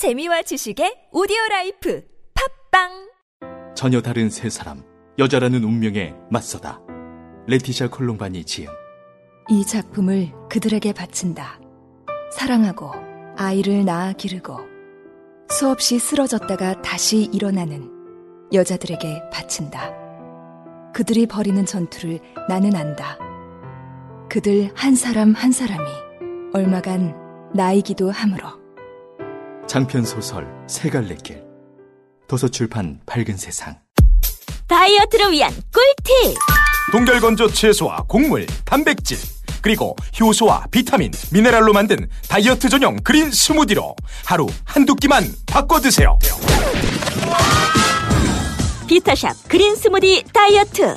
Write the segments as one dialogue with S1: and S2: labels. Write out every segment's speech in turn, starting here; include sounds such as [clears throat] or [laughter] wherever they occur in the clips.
S1: 재미와 지식의 오디오 라이프 팟빵
S2: 전혀 다른 세 사람 여자라는 운명에 맞서다 레티샤 콜롬바니 지음
S3: 이 작품을 그들에게 바친다. 사랑하고 아이를 낳아 기르고 수없이 쓰러졌다가 다시 일어나는 여자들에게 바친다. 그들이 벌이는 전투를 나는 안다. 그들 한 사람 한 사람이 얼마간 나이기도 하므로
S2: 장편 소설 세 갈래 길. 도서출판 밝은 세상.
S1: 다이어트를 위한 꿀팁!
S4: 동결건조 채소와 곡물, 단백질, 그리고 효소와 비타민, 미네랄로 만든 다이어트 전용 그린 스무디로 하루 한두 끼만 바꿔 드세요.
S1: 비타샵 그린 스무디 다이어트.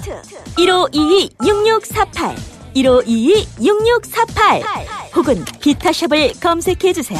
S1: 1522-6648 1522-6648 혹은 비타샵을 검색해 주세요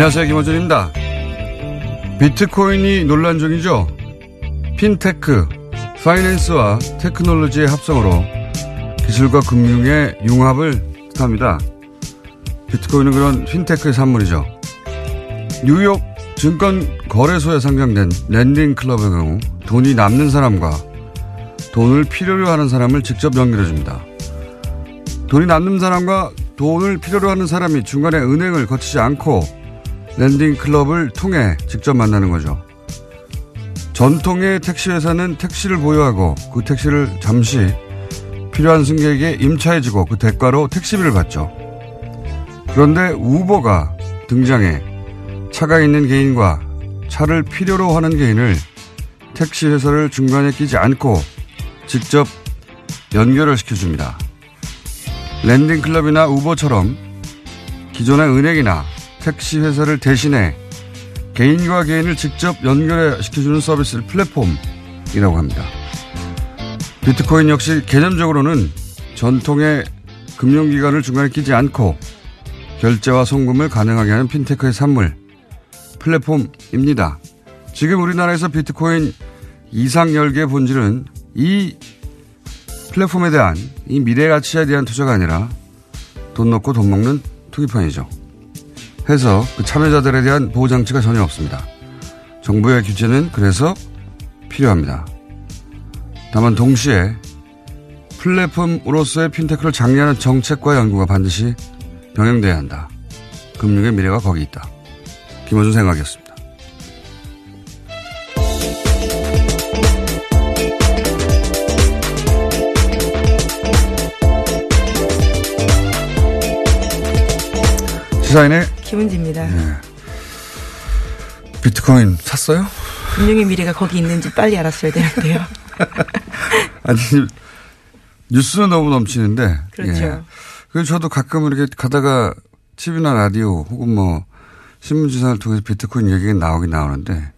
S5: 안녕하세요. 김어준입니다. 비트코인이 논란 중이죠. 핀테크, 파이낸스와 테크놀로지의 합성으로 기술과 금융의 융합을 뜻합니다. 비트코인은 그런 핀테크의 산물이죠. 뉴욕 증권 거래소에 상장된 랜딩 클럽의 경우 돈이 남는 사람과 돈을 필요로 하는 사람을 직접 연결해 줍니다. 돈이 남는 사람과 돈을 필요로 하는 사람이 중간에 은행을 거치지 않고 랜딩 클럽을 통해 직접 만나는 거죠. 전통의 택시 회사는 택시를 보유하고 그 택시를 잠시 필요한 승객에게 임차해주고 그 대가로 택시비를 받죠. 그런데 우버가 등장해 차가 있는 개인과 차를 필요로 하는 개인을 택시 회사를 중간에 끼지 않고 직접 연결을 시켜줍니다. 렌딩 클럽이나 우버처럼 기존의 은행이나 택시 회사를 대신해 개인과 개인을 직접 연결해 시켜주는 서비스를 플랫폼이라고 합니다. 비트코인 역시 개념적으로는 전통의 금융기관을 중간에 끼지 않고 결제와 송금을 가능하게 하는 핀테크의 산물, 플랫폼입니다. 지금 우리나라에서 비트코인 이상 열기의 본질은 이 플랫폼에 대한 이 미래 가치에 대한 투자가 아니라 돈 넣고 돈 먹는 투기판이죠. 해서 그 참여자들에 대한 보호장치가 전혀 없습니다. 정부의 규제는 그래서 필요합니다. 다만 동시에 플랫폼으로서의 핀테크를 장려하는 정책과 연구가 반드시 병행돼야 한다. 금융의 미래가 거기 있다. 김원준 생각이었습니다. 시사인의
S6: 김은지입니다.
S5: 네. 비트코인 샀어요?
S6: 금융의 미래가 거기 있는지 빨리 알았어야 되는데요. [laughs]
S5: 아니 뉴스는 너무 넘치는데.
S6: 그렇죠.
S5: 예. 그래서 저도 가끔 이렇게 가다가 TV나 라디오 혹은 뭐 신문지사를 통해서 비트코인 얘기가 나오긴 나오는데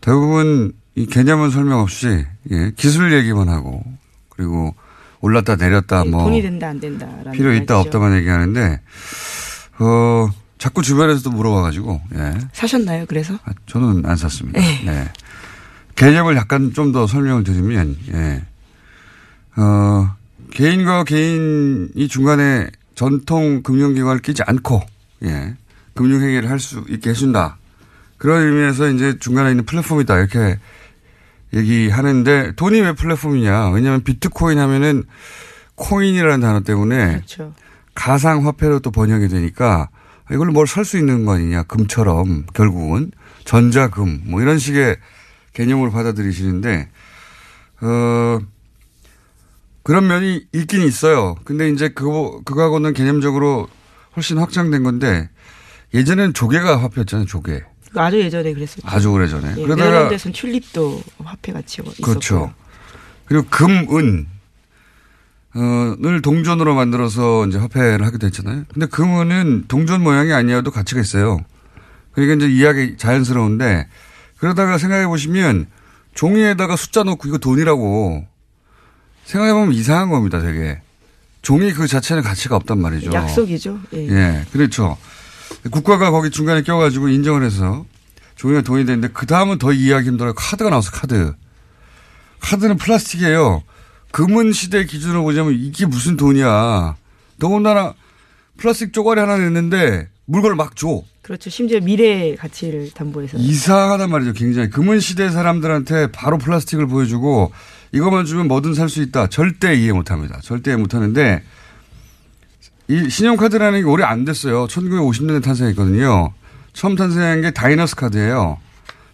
S5: 대부분 이 개념은 설명 없이 예, 기술 얘기만 하고 그리고 올랐다 내렸다 뭐
S6: 돈이 된다 안 된다.
S5: 필요 있다 없다만 얘기하는데 어 자꾸 주변에서도 물어봐가지고, 예.
S6: 사셨나요, 그래서?
S5: 아, 저는 안 샀습니다.
S6: 네.
S5: 네. 개념을 약간 좀 더 설명을 드리면, 예. 어, 개인과 개인이 중간에 전통 금융기관을 끼지 않고, 예. 금융회계를 할 수 있게 해준다. 그런 의미에서 이제 중간에 있는 플랫폼이다. 이렇게 얘기하는데 돈이 왜 플랫폼이냐. 왜냐하면 비트코인 하면은 코인이라는 단어 때문에
S6: 그렇죠.
S5: 가상화폐로 또 번역이 되니까 이걸로 뭘 살 수 있는 거 아니냐. 금처럼 결국은 전자금 뭐 이런 식의 개념으로 받아들이시는데 어 그런 면이 있긴 있어요. 근데 이제 그거 그거하고는 개념적으로 훨씬 확장된 건데 예전에는 조개가 화폐였잖아요. 조개.
S6: 아주 예전에 그랬었죠.
S5: 아주 오래 전에.
S6: 예,
S5: 그러다가
S6: 네덜란드에서는 튤립도 화폐 가치 있었고.
S5: 그렇죠. 그리고 금, 은, 어, 늘 동전으로 만들어서 이제 화폐를 하게 됐잖아요. 근데 금은은 동전 모양이 아니어도 가치가 있어요. 그러니까 이제 이해하기 자연스러운데 그러다가 생각해 보시면 종이에다가 숫자 넣고 이거 돈이라고 생각해 보면 이상한 겁니다, 되게. 종이 그 자체는 가치가 없단 말이죠.
S6: 약속이죠. 예.
S5: 예, 그렇죠. 국가가 거기 중간에 껴가지고 인정을 해서 종이가 돈이 되는데 그 다음은 더 이해하기 힘들어요. 카드가 나와서 카드. 카드는 플라스틱이에요. 금은 시대 기준으로 보자면 이게 무슨 돈이야. 더군다나 플라스틱 쪼가리 하나 냈는데 물건을 막 줘.
S6: 그렇죠. 심지어 미래의 가치를 담보해서.
S5: 이상하단 말이죠. 굉장히. 금은 시대 사람들한테 바로 플라스틱을 보여주고 이것만 주면 뭐든 살 수 있다. 절대 이해 못 합니다. 절대 이해 못 하는데 이 신용카드라는 게 오래 안 됐어요. 1950년대 탄생했거든요. 처음 탄생한 게 다이너스 카드예요.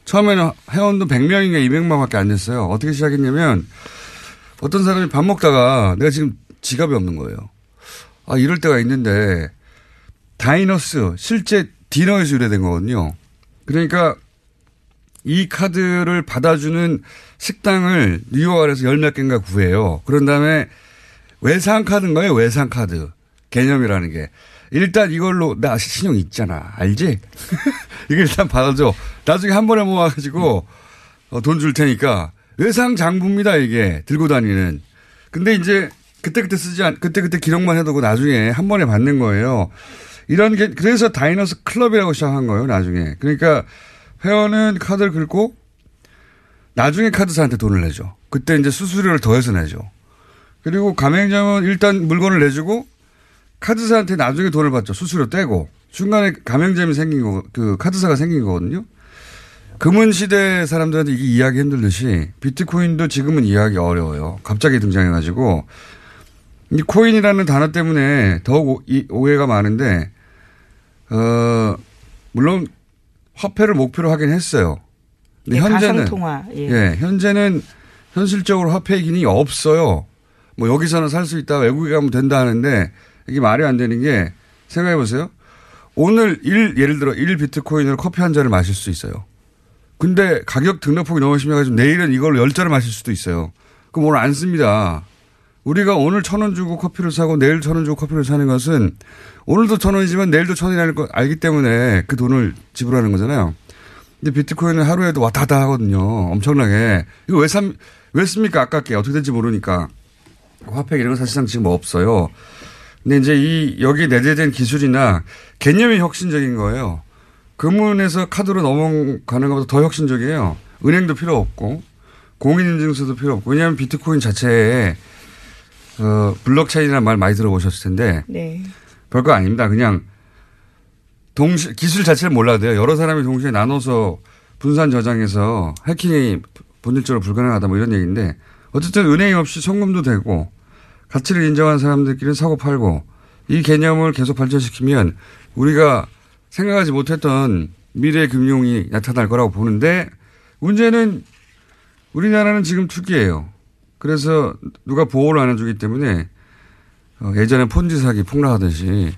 S5: 처음에는 회원도 100명인가 200명 밖에 안 됐어요. 어떻게 시작했냐면 어떤 사람이 밥 먹다가 내가 지금 지갑이 없는 거예요. 아, 이럴 때가 있는데 다이너스 실제 디너에서 유래된 거거든요. 그러니까 이 카드를 받아주는 식당을 뉴욕 아래서 열 몇 개인가 구해요. 그런 다음에 외상 카드인 거예요. 외상 카드. 개념이라는 게. 일단 이걸로 나 신용 있잖아. 알지? [laughs] 이거 일단 받아줘. 나중에 한 번에 모아가지고 어, 돈줄 테니까 외상 장부입니다. 이게 들고 다니는. 근데 이제 그때그때 쓰지 않, 그때그때 기록만 해두고 나중에 한 번에 받는 거예요. 이런 게 그래서 다이너스 클럽이라고 시작한 거예요. 나중에. 그러니까 회원은 카드를 긁고 나중에 카드사한테 돈을 내죠. 그때 이제 수수료를 더해서 내죠. 그리고 가맹점은 일단 물건을 내주고 카드사한테 나중에 돈을 받죠. 수수료 떼고. 중간에 가맹점이 생긴 거, 그 카드사가 생긴 거거든요. 금은 시대 사람들한테 이게 이해하기 힘들듯이 비트코인도 지금은 이해하기 어려워요. 갑자기 등장해가지고 이 코인이라는 단어 때문에 더욱 오 해가 많은데 어 물론 화폐를 목표로 하긴 했어요. 근데
S6: 예,
S5: 현재는.
S6: 예.
S5: 예, 현재는 현실적으로 화폐 기능이 없어요. 뭐 여기서는 살 수 있다, 외국에 가면 된다 하는데 이게 말이 안 되는 게 생각해 보세요. 오늘 일 예를 들어 1 비트코인으로 커피 한 잔을 마실 수 있어요. 근데 가격 등록폭이 너무 심해가지고 내일은 이걸로 열 잔을 마실 수도 있어요. 그럼 오늘 안 씁니다. 우리가 오늘 천 원 주고 커피를 사고 내일 천 원 주고 커피를 사는 것은 오늘도 천 원이지만 내일도 천 원이라는 걸 알기 때문에 그 돈을 지불하는 거잖아요. 근데 비트코인은 하루에도 왔다 갔다 하거든요. 엄청나게. 이거 왜 삼, 왜 씁니까? 아깝게. 어떻게 될지 모르니까. 화폐 이런 건 사실상 지금 없어요. 근데 이제 이, 여기 내재된 기술이나 개념이 혁신적인 거예요. 금은에서 카드로 넘어가는 것보다 더 혁신적이에요. 은행도 필요 없고, 공인인증서도 필요 없고, 왜냐하면 비트코인 자체에, 어, 블록체인이라는 말 많이 들어보셨을 텐데,
S6: 네.
S5: 별거 아닙니다. 그냥 동시 기술 자체를 몰라도 돼요. 여러 사람이 동시에 나눠서 분산 저장해서 해킹이 본질적으로 불가능하다 뭐 이런 얘기인데 어쨌든 은행이 없이 송금도 되고 가치를 인정한 사람들끼리는 사고 팔고 이 개념을 계속 발전시키면 우리가 생각하지 못했던 미래 금융이 나타날 거라고 보는데 문제는 우리나라는 지금 투기예요. 그래서 누가 보호를 안 해주기 때문에 어, 예전에 폰지 사기 폭락하듯이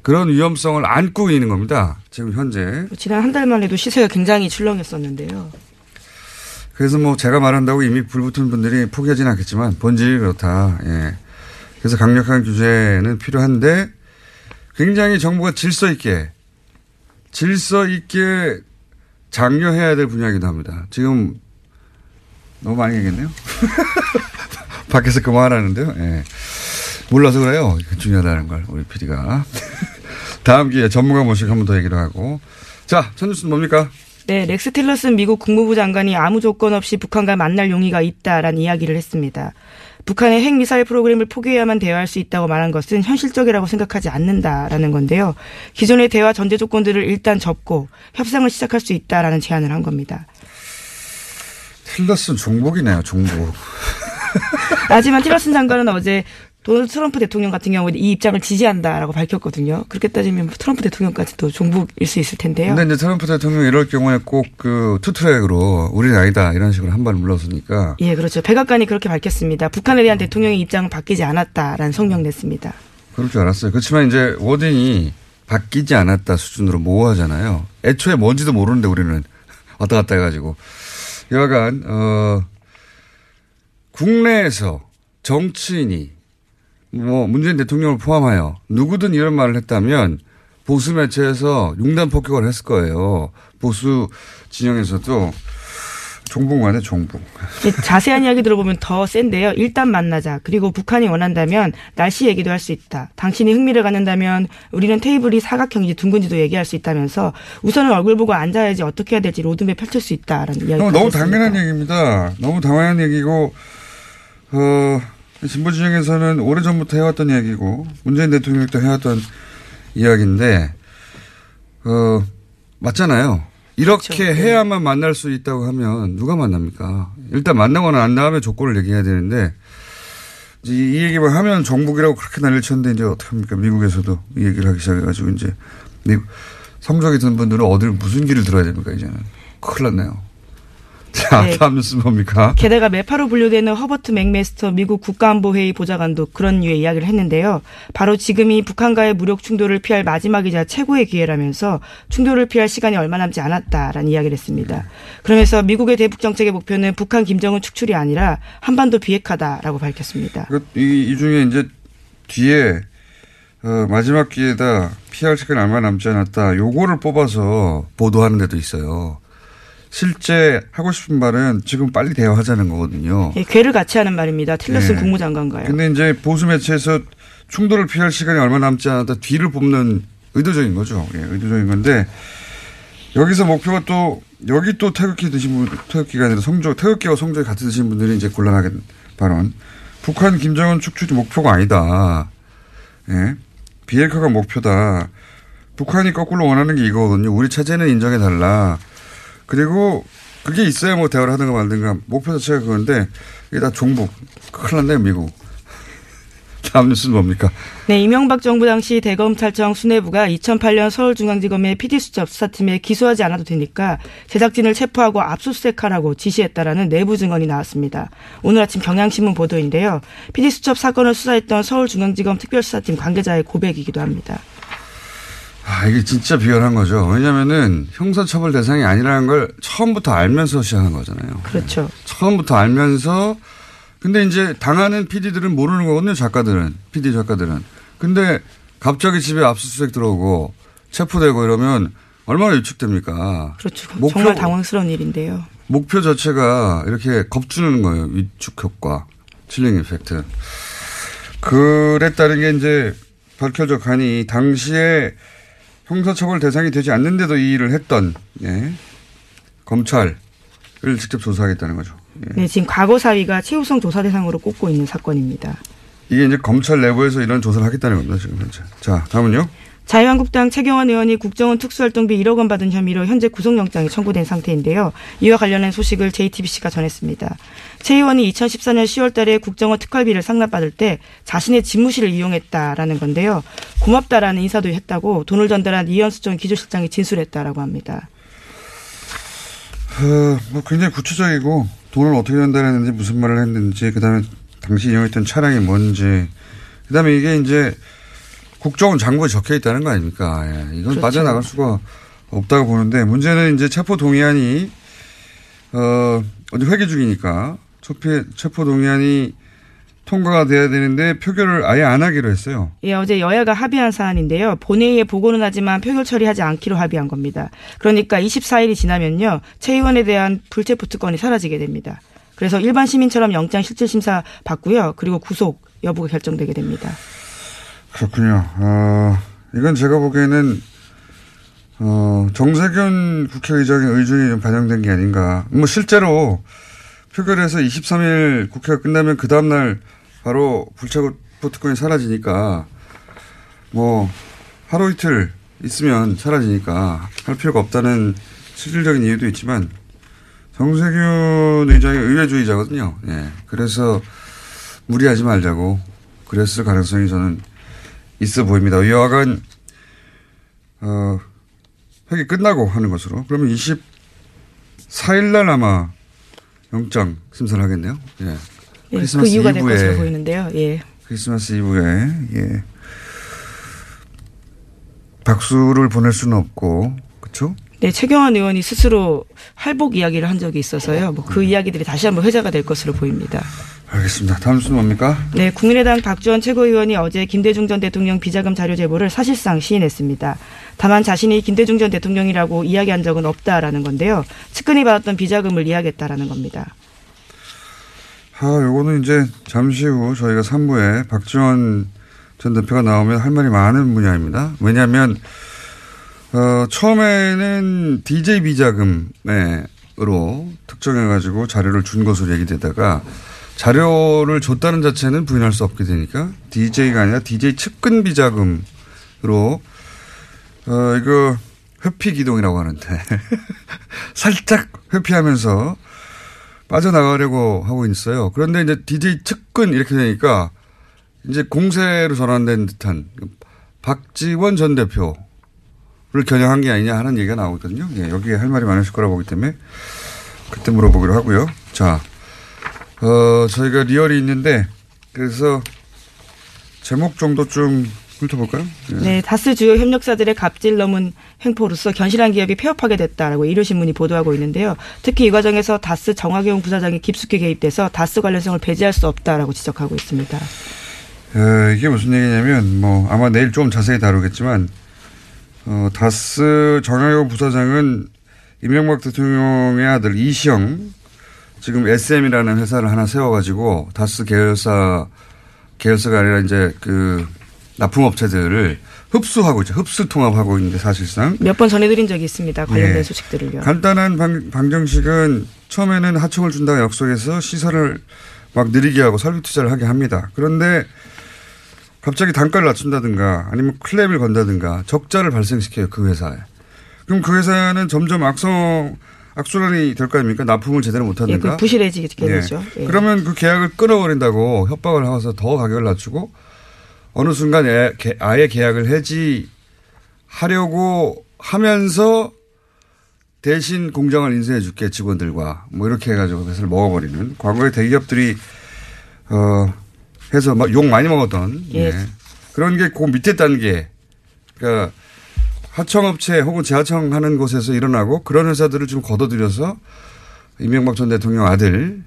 S5: 그런 위험성을 안고 있는 겁니다. 지금 현재.
S6: 지난 한 달만 해도 시세가 굉장히 출렁했었는데요.
S5: 그래서 뭐 제가 말한다고 이미 불붙은 분들이 포기하지는 않겠지만 본질이 그렇다. 예. 그래서 강력한 규제는 필요한데 굉장히 정부가 질서 있게 질서 있게 장려해야 될 분야이기도 합니다. 지금 너무 많이 얘기했네요. [laughs] 밖에서 그만하라는데요. 예. 몰라서 그래요. 중요하다는 걸 우리 PD가. [laughs] 다음 기회에 전문가 모시고 한 번 더 얘기를 하고. 자, 첫 뉴스는 뭡니까?
S6: 네, 렉스 틸러슨 미국 국무부 장관이 아무 조건 없이 북한과 만날 용의가 있다라는 이야기를 했습니다. 북한의 핵미사일 프로그램을 포기해야만 대화할 수 있다고 말한 것은 현실적이라고 생각하지 않는다라는 건데요. 기존의 대화 전제 조건들을 일단 접고 협상을 시작할 수 있다라는 제안을 한 겁니다.
S5: 틸러슨 종북이네요, 종북. [laughs]
S6: 하지만 틸러슨 장관은 어제 도널드 트럼프 대통령 같은 경우에 이 입장을 지지한다라고 밝혔거든요. 그렇게 따지면 트럼프 대통령까지도 종북일 수 있을 텐데요.
S5: 근데 이제 트럼프 대통령이 이럴 경우에 꼭 그 two-track으로 우리는 아니다 이런 식으로 한 발 물러서니까
S6: 예, 그렇죠. 백악관이 그렇게 밝혔습니다. 북한에 대한 대통령의 입장은 바뀌지 않았다라는 성명 냈습니다.
S5: 그럴 줄 알았어요. 그렇지만 이제 wording이 바뀌지 않았다 수준으로 모호하잖아요. 애초에 뭔지도 모르는데 우리는 [laughs] 왔다 갔다 해가지고 여하간 어 국내에서 정치인이 뭐 문재인 대통령을 포함하여 누구든 이런 말을 했다면 보수 매체에서 융단 폭격을 했을 거예요. 보수 진영에서도 종북만의 종북.
S6: 자세한 이야기 들어보면 더 센데요. 일단 만나자. 그리고 북한이 원한다면 날씨 얘기도 할 수 있다. 당신이 흥미를 갖는다면 우리는 테이블이 사각형인지 둥근지도 얘기할 수 있다면서 우선은 얼굴 보고 앉아야지 어떻게 해야 될지 로드맵 펼칠 수 있다라는 이야기.
S5: 너무, 너무 당연한 얘기입니다. 너무 당연한 얘기고 어, 진보 진영에서는 오래전부터 해왔던 얘기고 문재인 대통령도 해왔던 이야기인데 어, 맞잖아요. 이렇게
S6: 그렇죠.
S5: 해야만 만날 수 있다고 하면 누가 만납니까? 일단 만나거나 안 나오면 조건을 얘기해야 되는데 이제 이 얘기만 하면 정북이라고 그렇게 난리를 쳤는데 이제 어떡합니까? 미국에서도 이 얘기를 하기 시작해가지고 이제 성적이 든 분들은 어딜 무슨 길을 들어야 됩니까 이제는 큰일 났네요. 자
S6: 네.
S5: 다음 뉴스 뭡니까?
S6: 게다가 메파로 분류되는 허버트 맥메스터 미국 국가안보회의 보좌관도 그런 류의 이야기를 했는데요. 바로 지금이 북한과의 무력 충돌을 피할 마지막이자 최고의 기회라면서 충돌을 피할 시간이 얼마 남지 않았다라는 이야기를 했습니다. 그러면서 미국의 대북 정책의 목표는 북한 김정은 축출이 아니라 한반도 비핵화다라고 밝혔습니다.
S5: 그, 이, 이 중에 이제 뒤에 어, 마지막 기회다 피할 시간이 얼마 남지 않았다 요거를 뽑아서 보도하는 데도 있어요. 실제 하고 싶은 말은 지금 빨리 대화하자는 거거든요.
S6: 예, 괴를 같이 하는 말입니다. 틸러슨
S5: 네.
S6: 국무장관과요.
S5: 근데 이제 보수 매체에서 충돌을 피할 시간이 얼마 남지 않았다 뒤를 뽑는 의도적인 거죠. 예, 의도적인 건데 여기서 목표가 또 여기 또 태극기 드신 분, 태극기가 아니라 성적, 태극기와 성적이 같이 드신 분들이 이제 곤란하게 발언. 북한 김정은 축출이 목표가 아니다. 예. 비핵화가 목표다. 북한이 거꾸로 원하는 게 이거거든요. 우리 체제는 인정해 달라. 그리고 그게 있어야 뭐 대화를 하든가 말든가 목표 자체가 그건데 이게 다 종북. 큰일 났네요, 미국. [laughs] 다음 뉴스는 뭡니까?
S6: 네, 이명박 정부 당시 대검찰청 수뇌부가 2008년 서울중앙지검의 PD수첩 수사팀에 기소하지 않아도 되니까 제작진을 체포하고 압수수색하라고 지시했다라는 내부 증언이 나왔습니다. 오늘 아침 경향신문 보도인데요. PD수첩 사건을 수사했던 서울중앙지검 특별수사팀 관계자의 고백이기도 합니다.
S5: 아, 이게 진짜 비열한 거죠. 왜냐면은 형사처벌 대상이 아니라는 걸 처음부터 알면서 시작한 거잖아요.
S6: 그렇죠.
S5: 처음부터 알면서 근데 이제 당하는 PD들은 모르는 거거든요. 작가들은. PD 작가들은. 근데 갑자기 집에 압수수색 들어오고 체포되고 이러면 얼마나 위축됩니까?
S6: 그렇죠.
S5: 목표-
S6: 정말 당황스러운 일인데요.
S5: 목표 자체가 이렇게 겁주는 거예요. 위축 효과. 칠링 이펙트. 그랬다는 게 이제 밝혀져 가니 당시에 형사처벌 대상이 되지 않는데도 이 일을 했던 예. 검찰을 직접 조사하겠다는 거죠. 예.
S6: 네, 지금 과거 사위가 최우성 조사 대상으로 꼽고 있는 사건입니다.
S5: 이게 이제 검찰 내부에서 이런 조사를 하겠다는 겁니다. 지금 현재. 자, 다음은요.
S6: 자유한국당 최경환 의원이 국정원 특수활동비 1억 원 받은 혐의로 현재 구속영장이 청구된 상태인데요. 이와 관련한 소식을 JTBC가 전했습니다. 최 의원이 2014년 10월 달에 국정원 특활비를 상납받을 때 자신의 집무실을 이용했다라는 건데요. 고맙다라는 인사도 했다고 돈을 전달한 이현수 전 기조실장이 진술했다라고 합니다.
S5: 어, 뭐 굉장히 구체적이고 돈을 어떻게 전달했는지 무슨 말을 했는지 그다음에 당시 이용했던 차량이 뭔지 그다음에 이게 이제 국정원 장부에 적혀 있다는 거 아닙니까? 예, 이건
S6: 그렇죠.
S5: 빠져나갈 수가 없다고 보는데 문제는 이제 체포 동의안이 어 어디 회기 중이니까 체포 체포 동의안이 통과가 돼야 되는데 표결을 아예 안 하기로 했어요.
S6: 예, 어제 여야가 합의한 사안인데요. 본회의에 보고는 하지만 표결 처리하지 않기로 합의한 겁니다. 그러니까 24일이 지나면요. 최 의원에 대한 불체포 특권이 사라지게 됩니다. 그래서 일반 시민처럼 영장 실질 심사 받고요. 그리고 구속 여부가 결정되게 됩니다.
S5: 그렇군요. 어, 이건 제가 보기에는 어, 정세균 국회의장의 의중이 좀 반영된 게 아닌가. 뭐 실제로 표결에서 23일 국회가 끝나면 그 다음날 바로 불체고 특권이 사라지니까 뭐 하루 이틀 있으면 사라지니까 할 필요가 없다는 실질적인 이유도 있지만 정세균 의장이 의회주의자거든요. 예. 그래서 무리하지 말자고 그랬을 가능성이 저는 있어 보입니다. 여하간 어, 회기 끝나고 하는 것으로 그러면 24일 날 아마 영장 심사를 하겠네요. 예.
S6: 예, 그 이유가 될 것으로 보이는데요. 예.
S5: 크리스마스 이브에 예. 박수를 보낼 수는 없고 그렇죠?
S6: 네, 최경환 의원이 스스로 할복 이야기를 한 적이 있어서요. 뭐 그 이야기들이 다시 한번 회자가 될 것으로 보입니다.
S5: 알겠습니다. 다음 순 뭡니까?
S6: 네, 국민의당 박지원 최고위원이 어제 김대중 전 대통령 비자금 자료 제보를 사실상 시인했습니다. 다만 자신이 김대중 전 대통령이라고 이야기한 적은 없다라는 건데요. 측근이 받았던 비자금을 이야기했다라는 겁니다.
S5: 아, 요거는 이제 잠시 후 저희가 3부에 박지원 전 대표가 나오면 할 말이 많은 분야입니다. 왜냐하면 어, 처음에는 DJ 비자금으로 특정해가지고 자료를 준 것으로 얘기되다가 자료를 줬다는 자체는 부인할 수 없게 되니까 DJ가 아니라 DJ 측근 비자금으로 어, 이거 회피 기동이라고 하는데 [laughs] 살짝 회피하면서 빠져나가려고 하고 있어요. 그런데 이제 DJ 측근 이렇게 되니까 이제 공세로 전환된 듯한 박지원 전 대표를 겨냥한 게 아니냐 하는 얘기가 나오거든요. 예, 여기에 할 말이 많으실 거라 보기 때문에 그때 물어보기로 하고요. 자, 어, 저희가 리얼이 있는데 그래서 제목 정도 좀 훑어볼까요?
S6: 네. 네, 다스 주요 협력사들의 갑질 넘은 횡포로서 견실한 기업이 폐업하게 됐다라고 일요신문이 보도하고 있는데요. 특히 이 과정에서 다스 정화경 부사장이 깊숙이 개입돼서 다스 관련성을 배제할 수 없다라고 지적하고 있습니다.
S5: 어, 이게 무슨 얘기냐면 뭐 아마 내일 좀 자세히 다루겠지만 어, 다스 정화경 부사장은 이명박 대통령의 아들 이시영 지금 SM이라는 회사를 하나 세워가지고 다스 계열사 계열사가 아니라 이제 그 납품업체들을 흡수하고 있죠. 흡수 통합하고 있는데 사실상
S6: 몇 번 전해드린 적이 있습니다. 관련된 네. 소식들을요.
S5: 간단한 방, 방정식은 처음에는 하청을 준다고 약속해서 시설을 막 느리게 하고 설비 투자를 하게 합니다. 그런데 갑자기 단가를 낮춘다든가 아니면 클레임을 건다든가 적자를 발생시켜요 그 회사에. 그럼 그 회사는 점점 악성 악순환이 될 거 아닙니까? 납품을 제대로 못하든가.
S6: 예, 그 부실해지게 되죠.
S5: 예. 예. 그러면 그 계약을 끊어버린다고 협박을 하고서 더 가격을 낮추고 어느 순간 아예 계약을 해지하려고 하면서 대신 공장을 인수해 줄게 직원들과 뭐 이렇게 해가지고 회사를 먹어버리는 과거에 대기업들이 어 해서 막 욕 많이 먹었던 예. 네. 그런 게 그 밑에 단계 그러니까 하청업체 혹은 재하청 하는 곳에서 일어나고 그런 회사들을 좀 걷어들여서 이명박 전 대통령 아들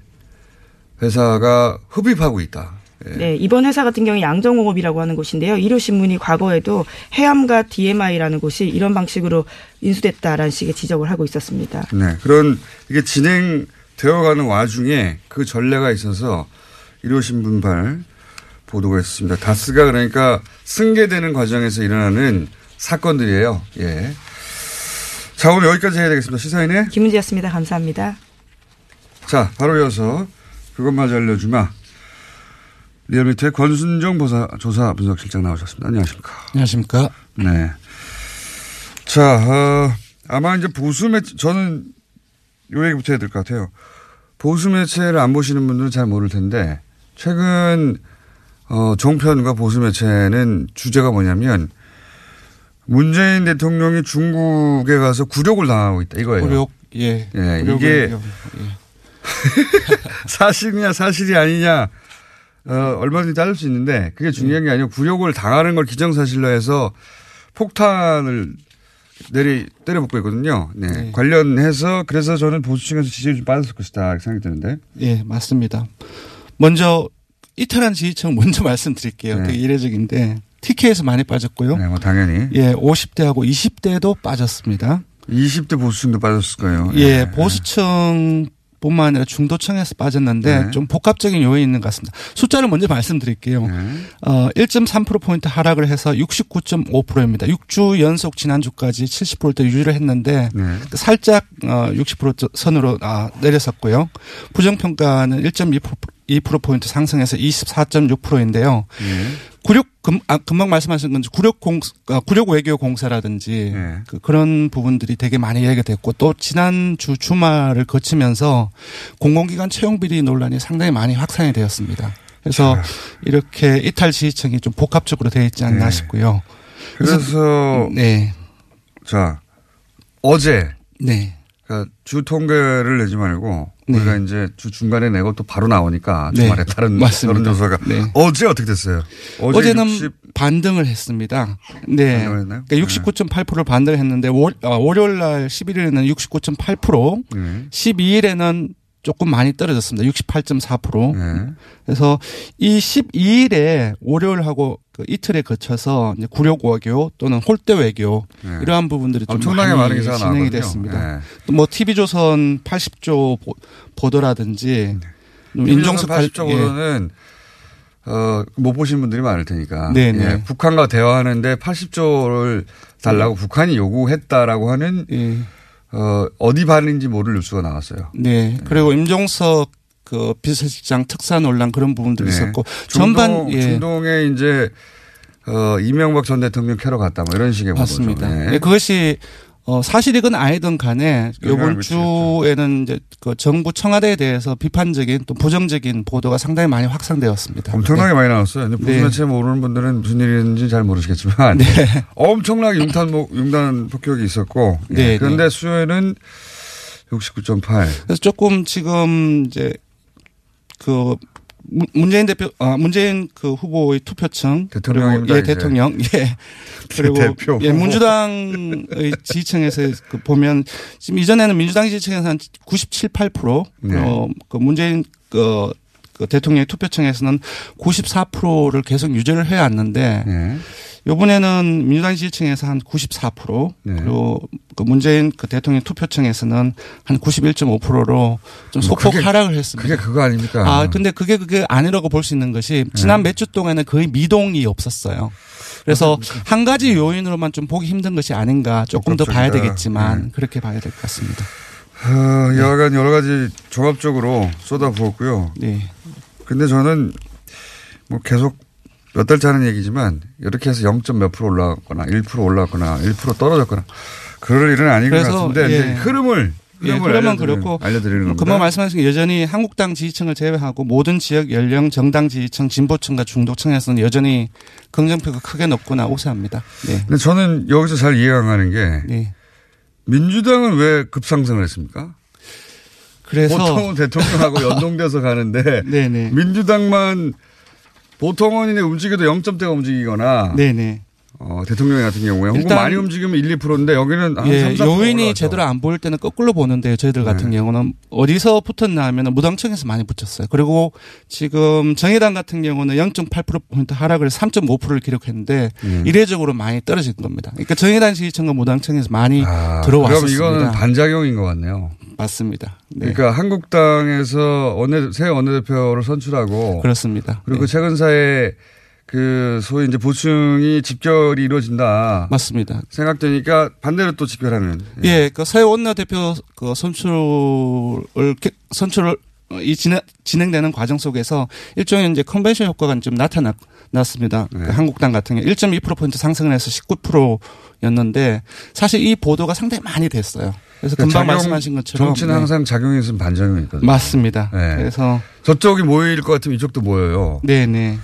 S5: 회사가 흡입하고 있다.
S6: 예. 네, 이번 회사 같은 경우 양정공업이라고 하는 곳인데요. 일요신문이 과거에도 해암과 DMI라는 곳이 이런 방식으로 인수됐다라는 식의 지적을 하고 있었습니다.
S5: 네, 그런 이게 진행되어가는 와중에 그 전례가 있어서 일요신문발 보도가 있었습니다. 다스가 그러니까 승계되는 과정에서 일어나는 사건들이에요. 예. 자, 오늘 여기까지 해야 되겠습니다. 시사인의
S6: 김은지였습니다. 감사합니다.
S5: 자, 바로 이어서 그것마저 알려주마. 리얼미터의 권순정 보사, 조사 분석실장 나오셨습니다. 안녕하십니까.
S7: 안녕하십니까.
S5: 네. 자, 어, 아마 이제 보수 매체, 저는 요 얘기부터 해야 될 것 같아요. 보수 매체를 안 보시는 분들은 잘 모를 텐데, 최근, 어, 종편과 보수 매체는 주제가 뭐냐면, 문재인 대통령이 중국에 가서 굴욕을 당하고 있다, 이거예요.
S7: 굴욕, 예.
S5: 예, 이게, 예. [laughs] 사실이냐, 사실이 아니냐, 어, 얼마든지 따질 수 있는데 그게 중요한 게 아니고 굴욕을 당하는 걸 기정사실로 해서 폭탄을 내리 때려붓고 있거든요. 네. 네. 관련해서 그래서 저는 보수 층에서 지지율이 좀 빠졌을 것이다 이렇게 생각이 드는데.
S7: 예, 맞습니다. 먼저 이탈한 지지층 먼저 [laughs] 말씀드릴게요. 네. 되게 이례적인데 TK에서 많이 빠졌고요.
S5: 네, 뭐 당연히.
S7: 예, 50대하고 20대도 빠졌습니다.
S5: 20대 보수층도 빠졌을 거예요.
S7: 예, 네. 보수층 뿐만 아니라 중도층에서 빠졌는데
S5: 네.
S7: 좀 복합적인 요인이 있는 것 같습니다. 숫자를 먼저 말씀드릴게요.
S5: 네.
S7: 어, 1.3%포인트 하락을 해서 69.5%입니다. 6주 연속 지난주까지 70%대 유지를 했는데
S5: 네.
S7: 살짝 어, 60% 선으로 아, 내렸었고요. 부정평가는 1.2% 2%포인트 상승해서 24.6%인데요. 금, 아, 금방 말씀하신 건지 구력 공 아, 구력 외교 공사라든지
S5: 네.
S7: 그, 그런 부분들이 되게 많이 얘기가 됐고 또 지난 주 주말을 거치면서 공공기관 채용 비리 논란이 상당히 많이 확산이 되었습니다. 그래서 이렇게 이탈 지지층이 좀 복합적으로 되어 있지 않나
S5: 네.
S7: 싶고요.
S5: 그래서
S7: 네.
S5: 자 어제
S7: 네.
S5: 그러니까 주 통계를 내지 말고
S7: 네.
S5: 우리가 이제 주 중간에 내고 또 바로 나오니까
S7: 네.
S5: 주말에 다른
S7: 맞습니다.
S5: 다른 조사가
S7: 네.
S5: 어제 어떻게 됐어요? 어제
S7: 어제 는
S5: 60
S7: 반등을 했습니다. 네.
S5: 반등을?
S7: 그러니까 69.8%를 반등을 했는데 월, 어, 월요일 날 11일에는 69.8%,
S5: 네.
S7: 12일에는 조금 많이 떨어졌습니다. 68.4%.
S5: 네.
S7: 그래서 이 12일에 월요일하고 그 이틀에 거쳐서 이제 구력 외교 또는 홀대 외교
S5: 네.
S7: 이러한 부분들이 좀
S5: 엄청나게
S7: 많이 진행이
S5: 나왔거든요.
S7: 됐습니다.
S5: 네.
S7: 또뭐 TV조선 80조 보, 보도라든지 좀 인종석 갈-
S5: 80조로는 어, 못 보신 분들이 많을 테니까.
S7: 네, 네.
S5: 예, 북한과 대화하는데 80조를 달라고 북한이 요구했다라고 하는
S7: 예.
S5: 어, 어디 발인지 모를 뉴스가 나왔어요.
S7: 네. 그리고 임종석 그 비서실장 특사 논란 그런 부분들이
S5: 네.
S7: 있었고
S5: 중동,
S7: 전반 예.
S5: 중동에 이제 어, 이명박 전 대통령 캐러 갔다 뭐 이런 식의
S7: 맞습니다.
S5: 네.
S7: 네, 그것이 어, 사실이건 아니든 간에
S5: 미치겠죠.
S7: 주에는 이제 그 정부 청와대에 대해서 비판적인 또 부정적인 보도가 상당히 많이 확산되었습니다.
S5: 엄청나게
S7: 네.
S5: 많이 나왔어요. 근데
S7: 네.
S5: 보수매체 모르는 분들은 무슨 일인지 잘 모르시겠지만 [laughs] 엄청나게 융탄 목- 융단 폭격이 있었고 예.
S7: 네,
S5: 그런데 수요일은 69.8.
S7: 그래서 조금 지금 이제 그 문- 문재인 대표, 아, 문재인 그 후보의 투표층.
S5: 대통령입니다,
S7: 그리고 예,
S5: 이제.
S7: 대통령. [laughs] 예. 그리고 [laughs]
S5: 대표
S7: 예. 민주당의 지지층에서 그 보면 지금 이전에는 민주당 지지층에서 한 97, 8%.
S5: 네.
S7: 어, 그 문재인 그, 그 대통령의 투표층에서는 94%를 계속 유지를 해 왔는데
S5: 네.
S7: 이번에는 민주당 지지층에서 한 94%
S5: 네.
S7: 그리고 그 문재인 그 대통령 투표층에서는 한 91.5%로
S5: 좀뭐
S7: 소폭
S5: 그게-
S7: 하락을 했습니다.
S5: 그게 그거 아닙니까?
S7: 아, 근데 그게 그게 아니라고 볼 수 있는 것이 지난
S5: 네.
S7: 몇주 동안은 거의 미동이 없었어요. 그래서 한 가지 요인으로만 좀 보기 힘든 것이 아닌가 조금 더 봐야. 되겠지만
S5: 네.
S7: 그렇게 봐야 될 것 같습니다.
S5: 어, 여하간 여러 가지 종합적으로 쏟아부었고요.
S7: 네.
S5: 근데 저는 뭐 계속 몇 달째 하는 얘기지만 이렇게 해서 0. 몇 프로 올라갔거나 1% 올라갔거나 1% 떨어졌거나 그럴 일은 아닌 것 같은데
S7: 예.
S5: 흐름을
S7: 예,
S5: 알려드리는-
S7: 그렇고
S5: 알려드리는 겁니다.
S7: 금방 말씀하신 게 여전히 한국당 지지층을 제외하고 모든 지역 연령 정당 지지층 진보층과 중도층에서는 여전히 긍정표가 크게 높거나 우세합니다. 네.
S5: 근데 저는 여기서 잘 이해가 안 가는 게
S7: 네.
S5: 민주당은 왜 급상승을 했습니까?
S7: 그래서
S5: 보통은 [laughs] 대통령하고 연동돼서 가는데 [laughs]
S7: 네네.
S5: 민주당만 보통은 이제 움직여도 0점대가 움직이거나
S7: 네네.
S5: 어, 대통령 같은 경우에
S7: 일단-
S5: 많이 움직이면 1, 2%인데 여기는 한
S7: 예,
S5: 3, 4%
S7: 요인이
S5: 올라가죠.
S7: 제대로 안 보일 때는 거꾸로 보는데요. 저희들 같은
S5: 네.
S7: 경우는 어디서 붙었나 하면 무당청에서 많이 붙였어요. 그리고 지금 정의당 같은 경우는 0.8%포인트 하락을 3.5%를 기록했는데
S5: 음.
S7: 이례적으로 많이 떨어진 겁니다. 그러니까 정의당 지지층과 무당청에서 많이
S5: 아,
S7: 들어왔었습니다.
S5: 그럼 이거는 반작용인 것 같네요.
S7: 맞습니다. 네.
S5: 그러니까 한국당에서 원내, 새 원내대표를 선출하고
S7: 그렇습니다.
S5: 그리고
S7: 네.
S5: 최근 사에 그 소위 이제 보충이 집결이 이루어진다.
S7: 맞습니다.
S5: 생각되니까 반대로 또 집결하는.
S7: 예, 그새 원내대표 그 선출을 개- 선출을 어, 이 진행, 진행되는 과정 속에서 일종의 이제 컨벤션 효과가 좀 나타났습니다.
S5: 네.
S7: 그 한국당 같은 경우 1.2%포인트 상승을 해서 19%였는데 사실 이 보도가 상당히 많이 됐어요. 그래서 금방
S5: 작용-
S7: 말씀하신 것처럼
S5: 정치는
S7: 네.
S5: 항상 작용이 있으면 반작용이 있거든요.
S7: 맞습니다.
S5: 네.
S7: 그래서
S5: 저쪽이 모일 것 같으면 이쪽도 모여요.
S7: 네네.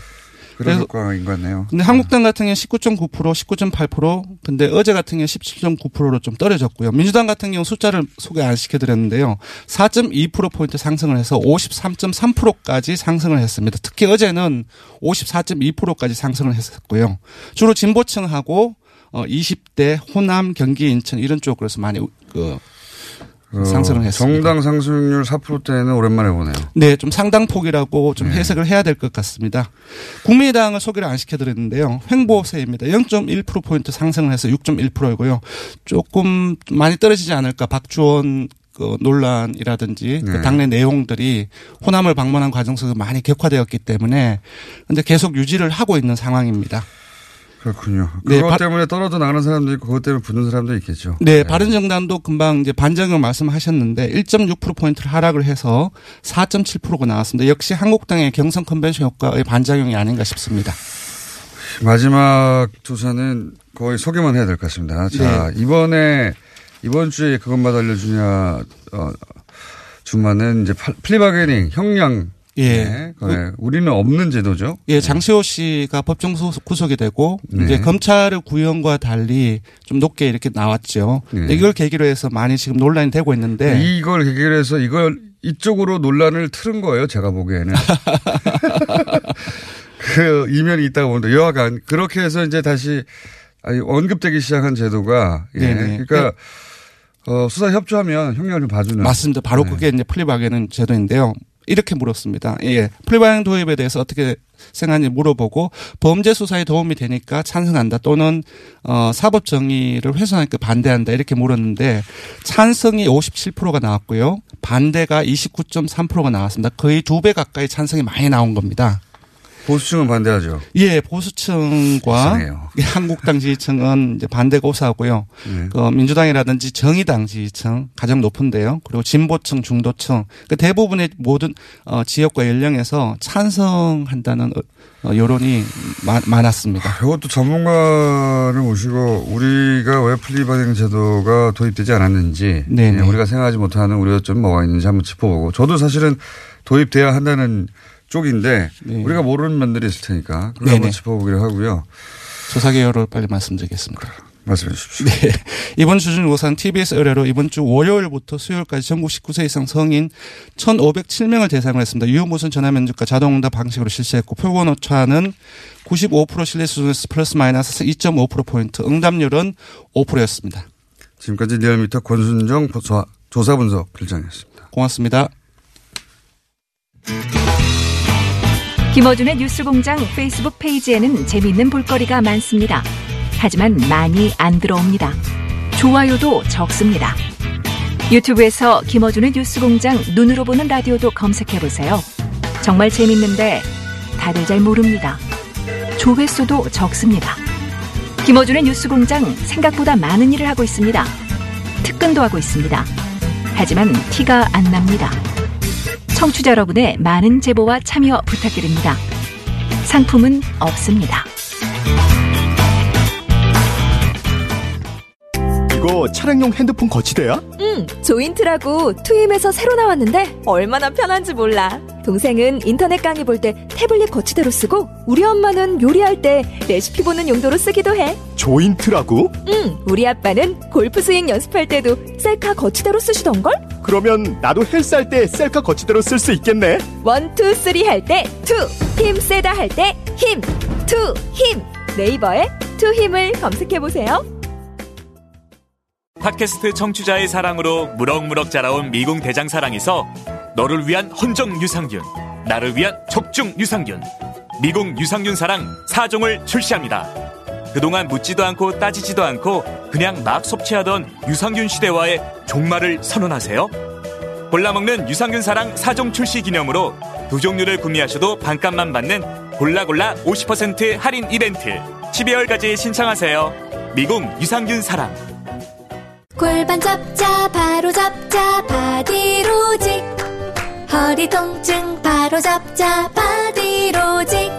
S5: 그런 효과인 것 같네요.
S7: 근데 한국당 같은 경우 19.9%, 19.8%, 근데 어제 같은 경우 17.9%로 좀 떨어졌고요. 민주당 같은 경우 숫자를 소개 안 시켜드렸는데요. 4.2%포인트 상승을 해서 53.3%까지 상승을 했습니다. 특히 어제는 54.2%까지 상승을 했었고요. 주로 진보층하고 어 20대 호남, 경기, 인천 이런 쪽으로서 많이 그
S5: 어,
S7: 상승을 했습니다.
S5: 정당 상승률 4%대는 오랜만에 보네요.
S7: 네, 좀 상당폭이라고 좀
S5: 네.
S7: 해석을 해야 될 것 같습니다. 국민의당을 소개를 안 시켜드렸는데요. 횡보세입니다. 0.1%포인트 상승을 해서 6.1%이고요. 조금 많이 떨어지지 않을까. 박주원 그 논란이라든지 그
S5: 네.
S7: 당내 내용들이 호남을 방문한 과정 속에서 많이 격화되었기 때문에 근데 계속 유지를 하고 있는 상황입니다.
S5: 그렇군요.
S7: 네,
S5: 그것
S7: 바-
S5: 때문에 떨어져 나가는 사람도 있고 그것 때문에 붙는 사람도 있겠죠.
S7: 네, 바른정당도 금방 이제 반정을 말씀하셨는데 1.6% 포인트를 하락을 해서 4.7%가 나왔습니다. 역시 한국당의 경선 컨벤션 효과의 반작용이 아닌가 싶습니다.
S5: 마지막 조사는 거의 소개만 해야 될 것 같습니다. 자,
S7: 네.
S5: 이번에, 이번 주에 그것마다 알려주냐, 어, 주마는 이제 팔- 플리바게닝, 형량.
S7: 예.
S5: 네, 거의 우리는 없는 제도죠.
S7: 예, 장시호 씨가 법정 소- 구속이 되고
S5: 네.
S7: 이제 검찰의 구형과 달리 좀 높게 이렇게 나왔죠.
S5: 네.
S7: 이걸 계기로 해서 많이 지금 논란이 되고 있는데
S5: 이걸 계기로 해서 이걸 이쪽으로 논란을 틀은 거예요. 제가 보기에는. [laughs] 그 이면이 있다고 보는데 여하간 그렇게 해서 이제 다시 언급되기 시작한 제도가 예.
S7: 네네.
S5: 그러니까 어, 수사 협조하면 형량을 좀 봐주는
S7: 맞습니다. 바로
S5: 네.
S7: 그게 이제 플리바게는 제도인데요. 이렇게 물었습니다. 예. 플리바게는 도입에 대해서 어떻게 생각하는지 물어보고 범죄 수사에 도움이 되니까 찬성한다 또는 어 사법 정의를 훼손하니까 반대한다 이렇게 물었는데 찬성이 57%가 나왔고요. 반대가 29.3%가 나왔습니다. 거의 두 배 가까이 찬성이 많이 나온 겁니다.
S5: 보수층은 반대하죠.
S7: 예, 보수층과
S5: 이상해요. [laughs]
S7: 한국당 지지층은 이제 반대가 우세하고요.
S5: 네.
S7: 그 민주당이라든지 정의당 지지층 가장 높은데요. 그리고 진보층, 중도층 그 대부분의 모든 어, 지역과 연령에서 찬성한다는 어, 어, 여론이 마- 많았습니다.
S5: 이것도 전문가를 모시고 우리가 왜 플리바게닝 제도가 도입되지 않았는지
S7: 네네.
S5: 예, 우리가 생각하지 못하는 우려점이 뭐가 있는지 한번 짚어보고 저도 사실은 도입돼야 한다는 쪽인데
S7: 네.
S5: 우리가 모르는 면들이 있을 테니까 그걸
S7: 네네.
S5: 한번 짚어보기로 하고요.
S7: 조사 개요를 빨리 말씀드리겠습니다.
S5: 말씀해 주십시오.
S7: 네. 이번 주 중고사는 TBS 의뢰로 이번 주 월요일부터 수요일까지 전국 19세 이상 성인 1,507명을 대상으로 했습니다. 유무선 전화 면접과 자동응답 방식으로 실시했고 표본 오차는 95% 신뢰 수준에서 플러스 마이너스 2.5%포인트, 응답률은 5%였습니다.
S5: 지금까지 리얼미터 권순정 조사, 조사 분석 실장이었습니다.
S7: 고맙습니다.
S1: 김어준의 뉴스공장 페이스북 페이지에는 재미있는 볼거리가 많습니다. 하지만 많이 안 들어옵니다. 좋아요도 적습니다. 유튜브에서 김어준의 뉴스공장 눈으로 보는 라디오도 검색해보세요. 정말 재밌는데 다들 잘 모릅니다. 조회수도 적습니다. 김어준의 뉴스공장 생각보다 많은 일을 하고 있습니다. 특근도 하고 있습니다. 하지만 티가 안 납니다. 청취자 여러분의 많은 제보와 참여 부탁드립니다. 상품은 없습니다.
S8: 이거 차량용 핸드폰 거치대야?
S1: 응, 조인트라고 투힘에서 새로 나왔는데 얼마나 편한지 몰라. 동생은 인터넷 강의 볼 때 태블릿 거치대로 쓰고 우리 엄마는 요리할 때 레시피 보는 용도로 쓰기도 해.
S8: 조인트라고?
S1: 응, 우리 아빠는 골프 스윙 연습할 때도 셀카 거치대로 쓰시던걸?
S8: 그러면 나도 헬스 할 때 셀카 거치대로 쓸 수 있겠네.
S1: one, two, three 할 때 two, 힘 세다 할 때 힘, 투, 힘. 네이버에 투힘을 검색해보세요.
S9: 팟캐스트 청취자의 사랑으로 무럭무럭 자라온 미궁 대장사랑에서 너를 위한 헌정 유산균, 나를 위한 적중 유산균, 미궁 유산균 사랑 4종을 출시합니다. 그동안 묻지도 않고 따지지도 않고 그냥 막 섭취하던 유산균 시대와의 종말을 선언하세요. 골라먹는 유산균 사랑 4종 출시 기념으로 두 종류를 구매하셔도 반값만 받는 골라골라 50% 할인 이벤트 12월까지 신청하세요. 미궁 유산균 사랑
S10: 골반 잡자 바로 잡자 바디로직 허리 통증 바로 잡자 바디로직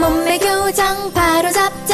S10: 몸매 교정 바로 잡자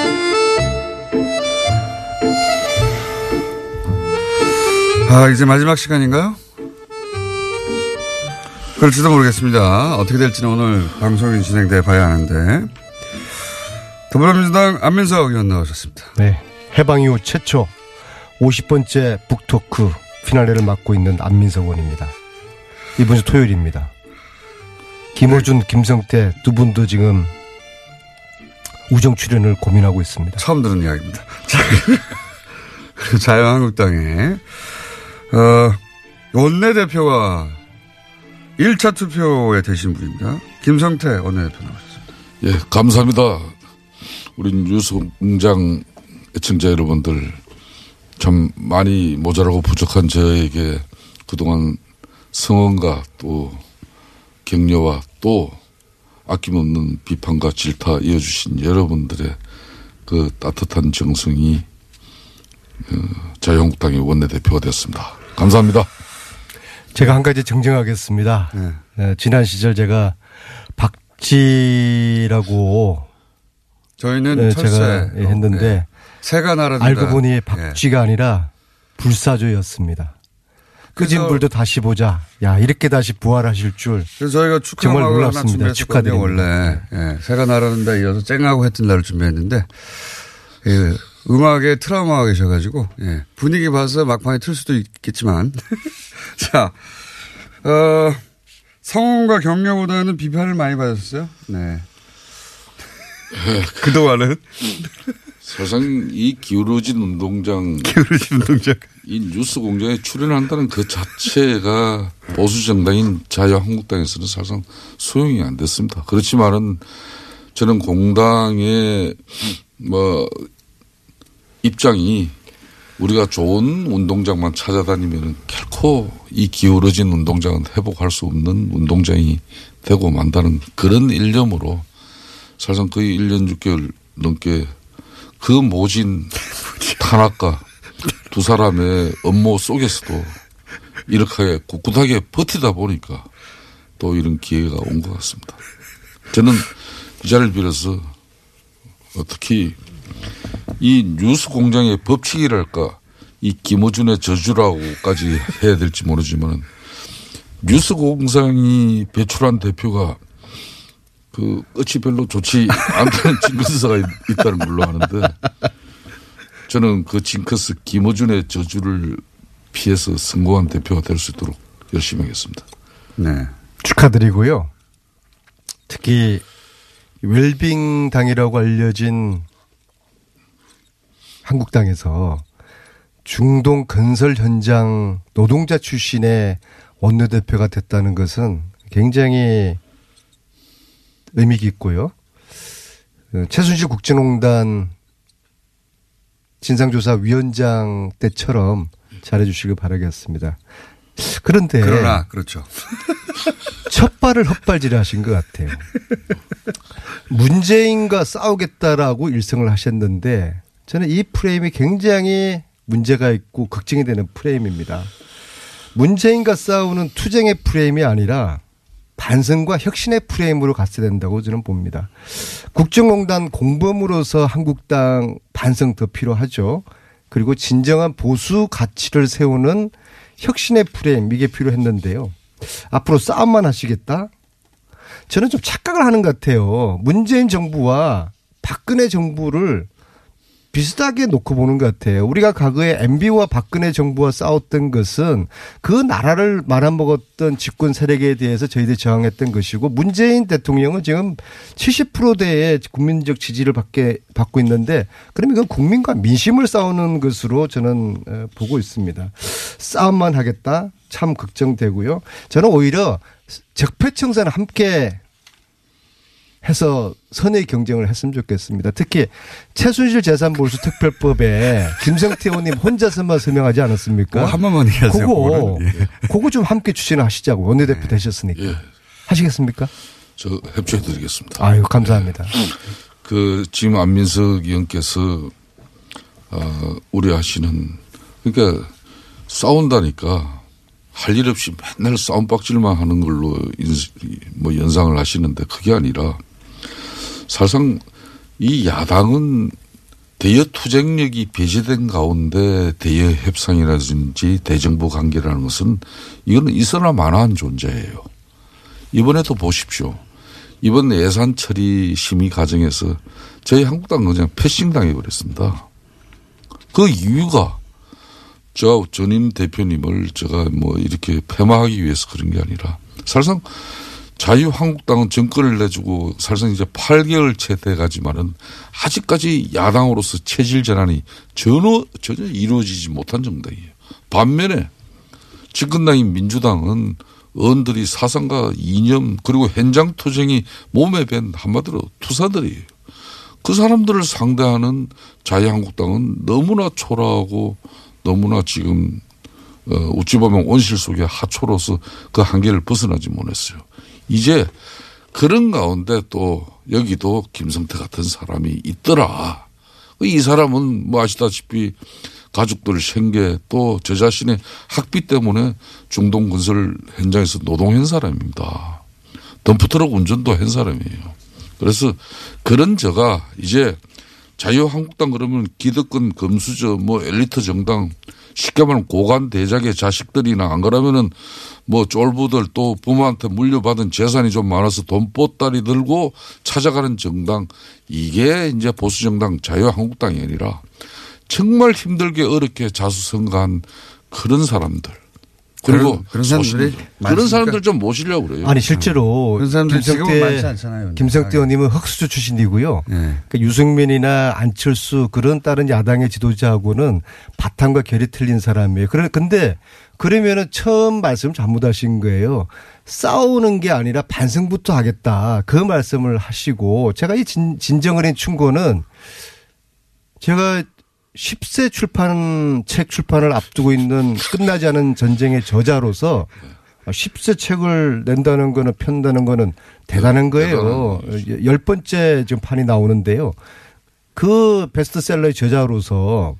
S5: 아, 이제 마지막 시간인가요? 그럴지도 모르겠습니다. 어떻게 될지는 오늘 방송이 진행돼 봐야 하는데. 더불어민주당 안민석 의원 나오셨습니다.
S11: 네. 해방 이후 최초 50번째 북토크 피날레를 맡고 있는 안민석 의원입니다. 이번 주 토요일입니다. 김호준, 김성태 두 분도 지금 우정 출연을 고민하고 있습니다.
S5: 처음 들은 이야기입니다. [laughs] 그리고 자유한국당에 어, 원내대표가 1차 투표에 되신 분입니다. 김성태 원내대표 나오셨습니다.
S12: 예, 감사합니다. 우리 뉴스 공장 애청자 여러분들 참 많이 모자라고 부족한 저에게 그동안 성원과 또 격려와 또 아낌없는 비판과 질타 이어주신 여러분들의 그 따뜻한 정성이 어, 자유한국당의 원내대표가 됐습니다. 감사합니다.
S11: 제가 한 가지 정정하겠습니다. 네, 지난 시절 제가 박쥐라고
S5: 저희는
S11: 네, 제가 예, 했는데
S5: 새가 날아든다.
S11: 알고 보니 박쥐가 아니라 불사조였습니다. 끄진 불도 다시 보자. 야 이렇게 다시 부활하실 줄.
S5: 그래서 저희가
S11: 정말
S5: 하나
S11: 놀랍습니다.
S5: 준비했었거든요.
S11: 축하드립니다.
S5: 원래 예, 새가 날아든다 이어서 쨍하고 했던 날을 준비했는데 예, 음악에 트라우마가 계셔가지고 예, 분위기 봐서 막판에 틀 수도 있겠지만 [laughs] 자 어, 성원과 격려보다는 비판을 많이 받았어요. 네. [laughs] 그동안은
S12: 사실상 이 기울어진 운동장, [laughs]
S5: 기울어진 운동장,
S12: 이 뉴스 공장에 출연한다는 그 자체가 보수 정당인 자유한국당에서는 사실상 소용이 안 됐습니다. 그렇지만은 저는 공당의 뭐 입장이 우리가 좋은 운동장만 찾아다니면 결코 이 기울어진 운동장은 회복할 수 없는 운동장이 되고 만다는 그런 일념으로 사실상 거의 1년 6개월 넘게 그 모진 탄압과 두 사람의 업무 속에서도 이렇게 꿋꿋하게 버티다 보니까 또 이런 기회가 온 것 같습니다. 저는 이 자리를 빌어서 특히 이 뉴스 공장의 법칙이랄까 이 김어준의 저주라고까지 해야 될지 모르지만 뉴스 공장이 배출한 대표가 그 끝이 별로 좋지 않다는 [laughs] 징크스가 있- 있다는 걸로 아는데 저는 그 징크스 김어준의 저주를 피해서 성공한 대표가 될 수 있도록 열심히 하겠습니다.
S5: 네.
S11: 축하드리고요. 특히 웰빙 당이라고 알려진 한국당에서 중동 건설 현장 노동자 출신의 원내대표가 됐다는 것은 굉장히 의미 깊고요. 어, 최순실 국정농단 진상조사위원장 때처럼 잘해주시길 바라겠습니다. 그런데
S5: 그러나 그렇죠. [laughs]
S11: 첫 발을 헛발질을 하신 것 같아요. 문재인과 싸우겠다라고 일성을 하셨는데 저는 이 프레임이 굉장히 문제가 있고 걱정이 되는 프레임입니다. 문재인과 싸우는 투쟁의 프레임이 아니라 반성과 혁신의 프레임으로 갔어야 된다고 저는 봅니다. 국정농단 공범으로서 한국당 반성 더 필요하죠. 그리고 진정한 보수 가치를 세우는 혁신의 프레임 이게 필요했는데요. 앞으로 싸움만 하시겠다? 저는 좀 착각을 하는 것 같아요. 문재인 정부와 박근혜 정부를 비슷하게 놓고 보는 것 같아요. 우리가 과거에 MB와 박근혜 정부와 싸웠던 것은 그 나라를 말아먹었던 집권 세력에 대해서 저희들이 저항했던 것이고 문재인 대통령은 지금 70%대의 국민적 지지를 받게, 받고 있는데 그러면 이건 국민과 민심을 싸우는 것으로 저는 어, 보고 있습니다. 싸움만 하겠다? 참 걱정되고요. 저는 오히려 적폐청산을 함께 해서 선의 경쟁을 했으면 좋겠습니다. 특히 최순실 재산몰수 특별법에 [laughs] 김성태 의원님 혼자서만 설명하지 않았습니까?
S5: 그거 한 번만 얘기하세요,
S11: 그거.
S5: 예.
S11: 그거 좀 함께 추진하시자고 원내대표 되셨으니까.
S12: 예.
S11: 하시겠습니까?
S12: 저 협조해 드리겠습니다.
S11: 아유, 감사합니다.
S12: 그 지금 안민석 의원께서 어, 우려하시는 그러니까 싸운다니까 할 일 없이 맨날 싸움박질만 하는 걸로 인- 뭐 연상을 하시는데 그게 아니라 사실상 이 야당은 대여 투쟁력이 배제된 가운데 대여 협상이라든지 대정부 관계라는 것은 이거는 있어나 마나한 존재예요. 이번에도 보십시오. 이번 예산 처리 심의 과정에서 저희 한국당은 그냥 패싱 당해버렸습니다. 그 이유가 저 전임 대표님을 제가 뭐 이렇게 폐마하기 위해서 그런 게 아니라 사실상 자유한국당은 정권을 내주고 사실상 이제 8개월 채 돼가지만은 아직까지 야당으로서 체질 전환이 전혀 전혀 이루어지지 못한 정당이에요. 반면에 집권당인 민주당은 의원들이 사상과 이념 그리고 현장 투쟁이 몸에 밴 한마디로 투사들이에요. 그 사람들을 상대하는 자유한국당은 너무나 초라하고 너무나 지금 어, 어찌 보면 온실 속의 하초로서 그 한계를 벗어나지 못했어요. 이제 그런 가운데 또 여기도 김성태 같은 사람이 있더라. 이 사람은 뭐 아시다시피 가족들 생계 또 저 자신의 학비 때문에 중동 건설 현장에서 노동한 사람입니다. 덤프트럭 운전도 한 사람이에요. 그래서 그런 저가 이제 자유한국당 그러면 기득권 금수저 뭐 엘리트 정당 쉽게 말하면 고관 대작의 자식들이나 안 그러면은 뭐 쫄부들 또 부모한테 물려받은 재산이 좀 많아서 돈보따리 들고 찾아가는 정당. 이게 이제 보수 정당 자유한국당이 아니라 정말 힘들게 어렵게 자수성가한 그런 사람들 그리고
S5: 그런, 그런 사람들이
S12: 그런 사람들 좀 모시려고 그래요.
S11: 아니 실제로
S5: 그런 사람들이 지금은 많지
S11: 김성태
S5: 않잖아요.
S11: 김성태 의원님은 흑수저 출신이고요.
S5: 네.
S11: 그러니까 유승민이나 안철수 그런 다른 야당의 지도자하고는 바탕과 결이 틀린 사람이에요. 그래 근데 그러면은 처음 말씀 잘못하신 거예요. 싸우는 게 아니라 반성부터 하겠다 그 말씀을 하시고 제가 이 진, 진정어린 충고는 제가 10세 출판 책 출판을 앞두고 있는 끝나지 않은 전쟁의 저자로서 10세 책을 낸다는 거는 편다는 거는 대단한 거예요. 열 번째 지금 판이 나오는데요. 그 베스트셀러의 저자로서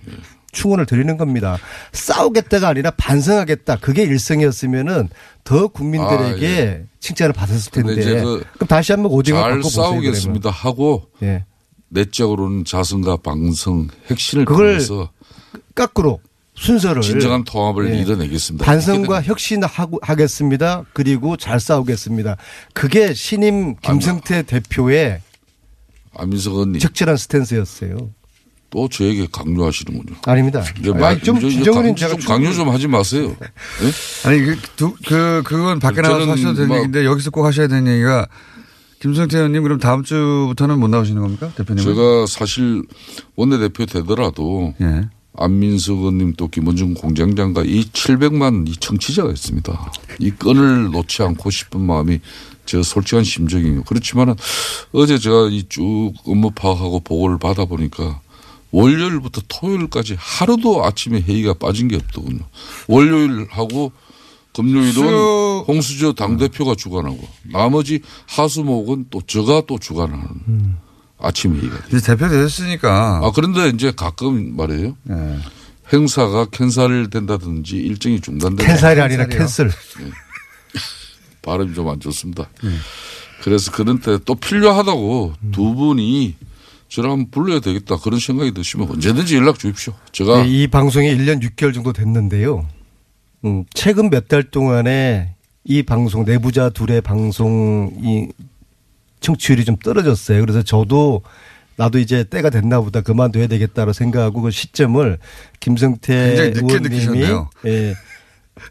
S11: 충원을 드리는 겁니다. 싸우겠다가 아니라 반성하겠다. 그게 일성이었으면은 더 국민들에게
S12: 아, 예.
S11: 칭찬을 받았을 텐데.
S12: 그
S11: 그럼 다시 한번 오징어
S12: 잘
S11: 바꿔보세요.
S12: 싸우겠습니다 하고
S11: 예.
S12: 내적으로는 자성과 방성 핵심을
S11: 그걸
S12: 통해서
S11: 거꾸로 순서를
S12: 진정한 통합을
S11: 예.
S12: 이뤄내겠습니다.
S11: 반성과 혁신하겠습니다. 그리고 잘 싸우겠습니다. 그게 신임 김성태 대표의
S12: 안민석 의원님
S11: 적절한 스탠스였어요.
S12: 또 저에게 강요하시는군요.
S11: 아닙니다.
S12: 이제
S11: 아니,
S12: 말,
S11: 좀 진정은
S12: 강요,
S11: 제가
S12: 좀 강요 좀 하지 마세요. 예?
S5: 아니 그, 두, 그 그건 밖에 나가서 하셔도 되는
S12: 뭐-
S5: 얘기인데 여기서 꼭 하셔야 되는 얘기가 김성태 의원님 그럼 다음 주부터는 못 나오시는 겁니까 대표님?
S12: 제가 사실 원내대표 되더라도
S5: 예.
S12: 안민석 의원님 또 김원중 공장장과 이 700만 이 청취자가 있습니다. 이 끈을 놓지 않고 싶은 마음이 저 솔직한 심정이에요. 그렇지만은 어제 제가 이 쭉 업무 파악하고 보고를 받아 보니까 월요일부터 토요일까지 하루도 아침에 회의가 빠진 게 없더군요. 월요일하고 금요일은
S5: 홍-
S12: 홍준표 당대표가 주관하고 나머지 화수목은 또 저가 또 주관하는 아침 회의가 돼요.
S5: 이제 대표 되셨으니까.
S12: 아, 그런데 이제 가끔 말이에요.
S5: 예.
S12: 행사가 cancel 된다든지 일정이 중단된다.
S11: cancel이 아니라 cancel. [laughs]
S12: 발음이 좀 안 좋습니다. 그래서 그런 때 또 필요하다고 두 분이 저를 한번 불러야 되겠다 그런 생각이 드시면 언제든지 연락 주십시오. 제가
S11: 네, 이 방송이 1년 6개월 정도 됐는데요. 음, 최근 몇 달 동안에 이 방송 내부자 둘의 방송이 청취율이 좀 떨어졌어요. 그래서 저도 나도 이제 때가 됐나 보다 그만둬야 되겠다고 생각하고 그 시점을 김성태 의원님이. 예,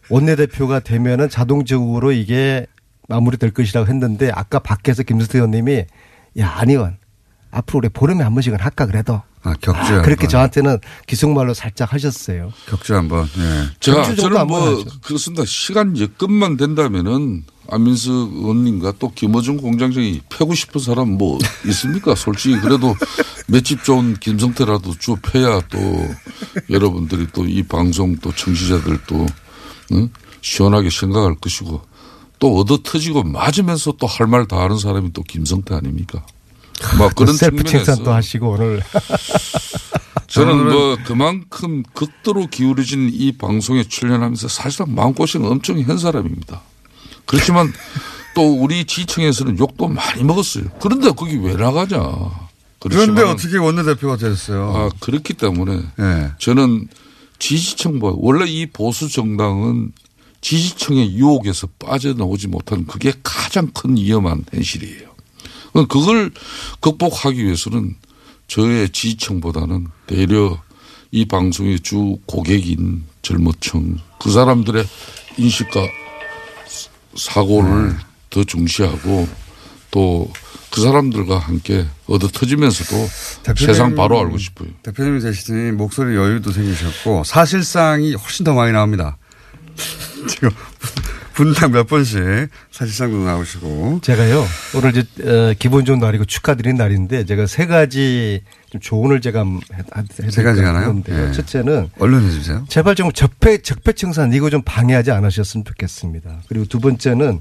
S11: 원내대표가 되면은 자동적으로 이게 마무리될 것이라고 했는데 아까 밖에서 김성태 의원님이 야, 안 의원 앞으로 우리 보름에 한 번씩은 할까 그래도
S5: 아, 격주
S11: 아,
S5: 한
S11: 그렇게
S5: 번.
S11: 저한테는 기속말로 살짝 하셨어요.
S5: 격주 한 번. 예.
S12: 제가
S11: 전주 정도
S12: 저는 뭐. 그렇습니다. 시간 여건만 된다면은 안민석 의원님과 또 김어준 공장장이 패고 싶은 사람 뭐 있습니까? 솔직히 그래도 맷집 좋은 김성태라도 쭉 패야 또 여러분들이 또 이 방송 또 청취자들 또 응? 시원하게 생각할 것이고 또 얻어 터지고 맞으면서 또 할 말 다 하는 사람이 또 김성태 아닙니까? 뭐 그런
S11: 셀프
S12: 측면에서
S11: 하시고 오늘 [laughs]
S12: 저는 뭐 그만큼 극도로 기울어진 이 방송에 출연하면서 사실상 마음고생 엄청 한 사람입니다. 그렇지만 [laughs] 또 우리 지청에서는 욕도 많이 먹었어요. 그런데 거기 왜 나가냐.
S5: 그런데 어떻게 원내대표가 되셨어요?
S12: 아, 그렇기 때문에
S5: 예.
S12: 저는 지지층보 원래 이 보수 정당은 지지층의 유혹에서 빠져나오지 못하는 그게 가장 큰 위험한 현실이에요. 그걸 극복하기 위해서는 저의 지지층보다는 대려 이 방송의 주 고객인 젊은층 그 사람들의 인식과 사고를 더 중시하고 또 그 사람들과 함께 얻어 터지면서도 세상 바로 알고 싶어요.
S5: 대표님이 되시더니 목소리 여유도 생기셨고 사실상이 훨씬 더 많이 나옵니다. [laughs] 지금 분당 몇 번씩 사실상도 나오시고.
S11: 제가요 오늘 이제 어, 기분 좋은 날이고 축하드리는 날인데 제가 세 가지 좀 조언을 제가
S5: 세 가지 하나요?
S11: 하는데요.
S5: 예.
S11: 첫째는
S5: 얼른 해주세요.
S11: 제발 좀 적폐 적폐청산 이거 좀 방해하지 않으셨으면 좋겠습니다. 그리고 두 번째는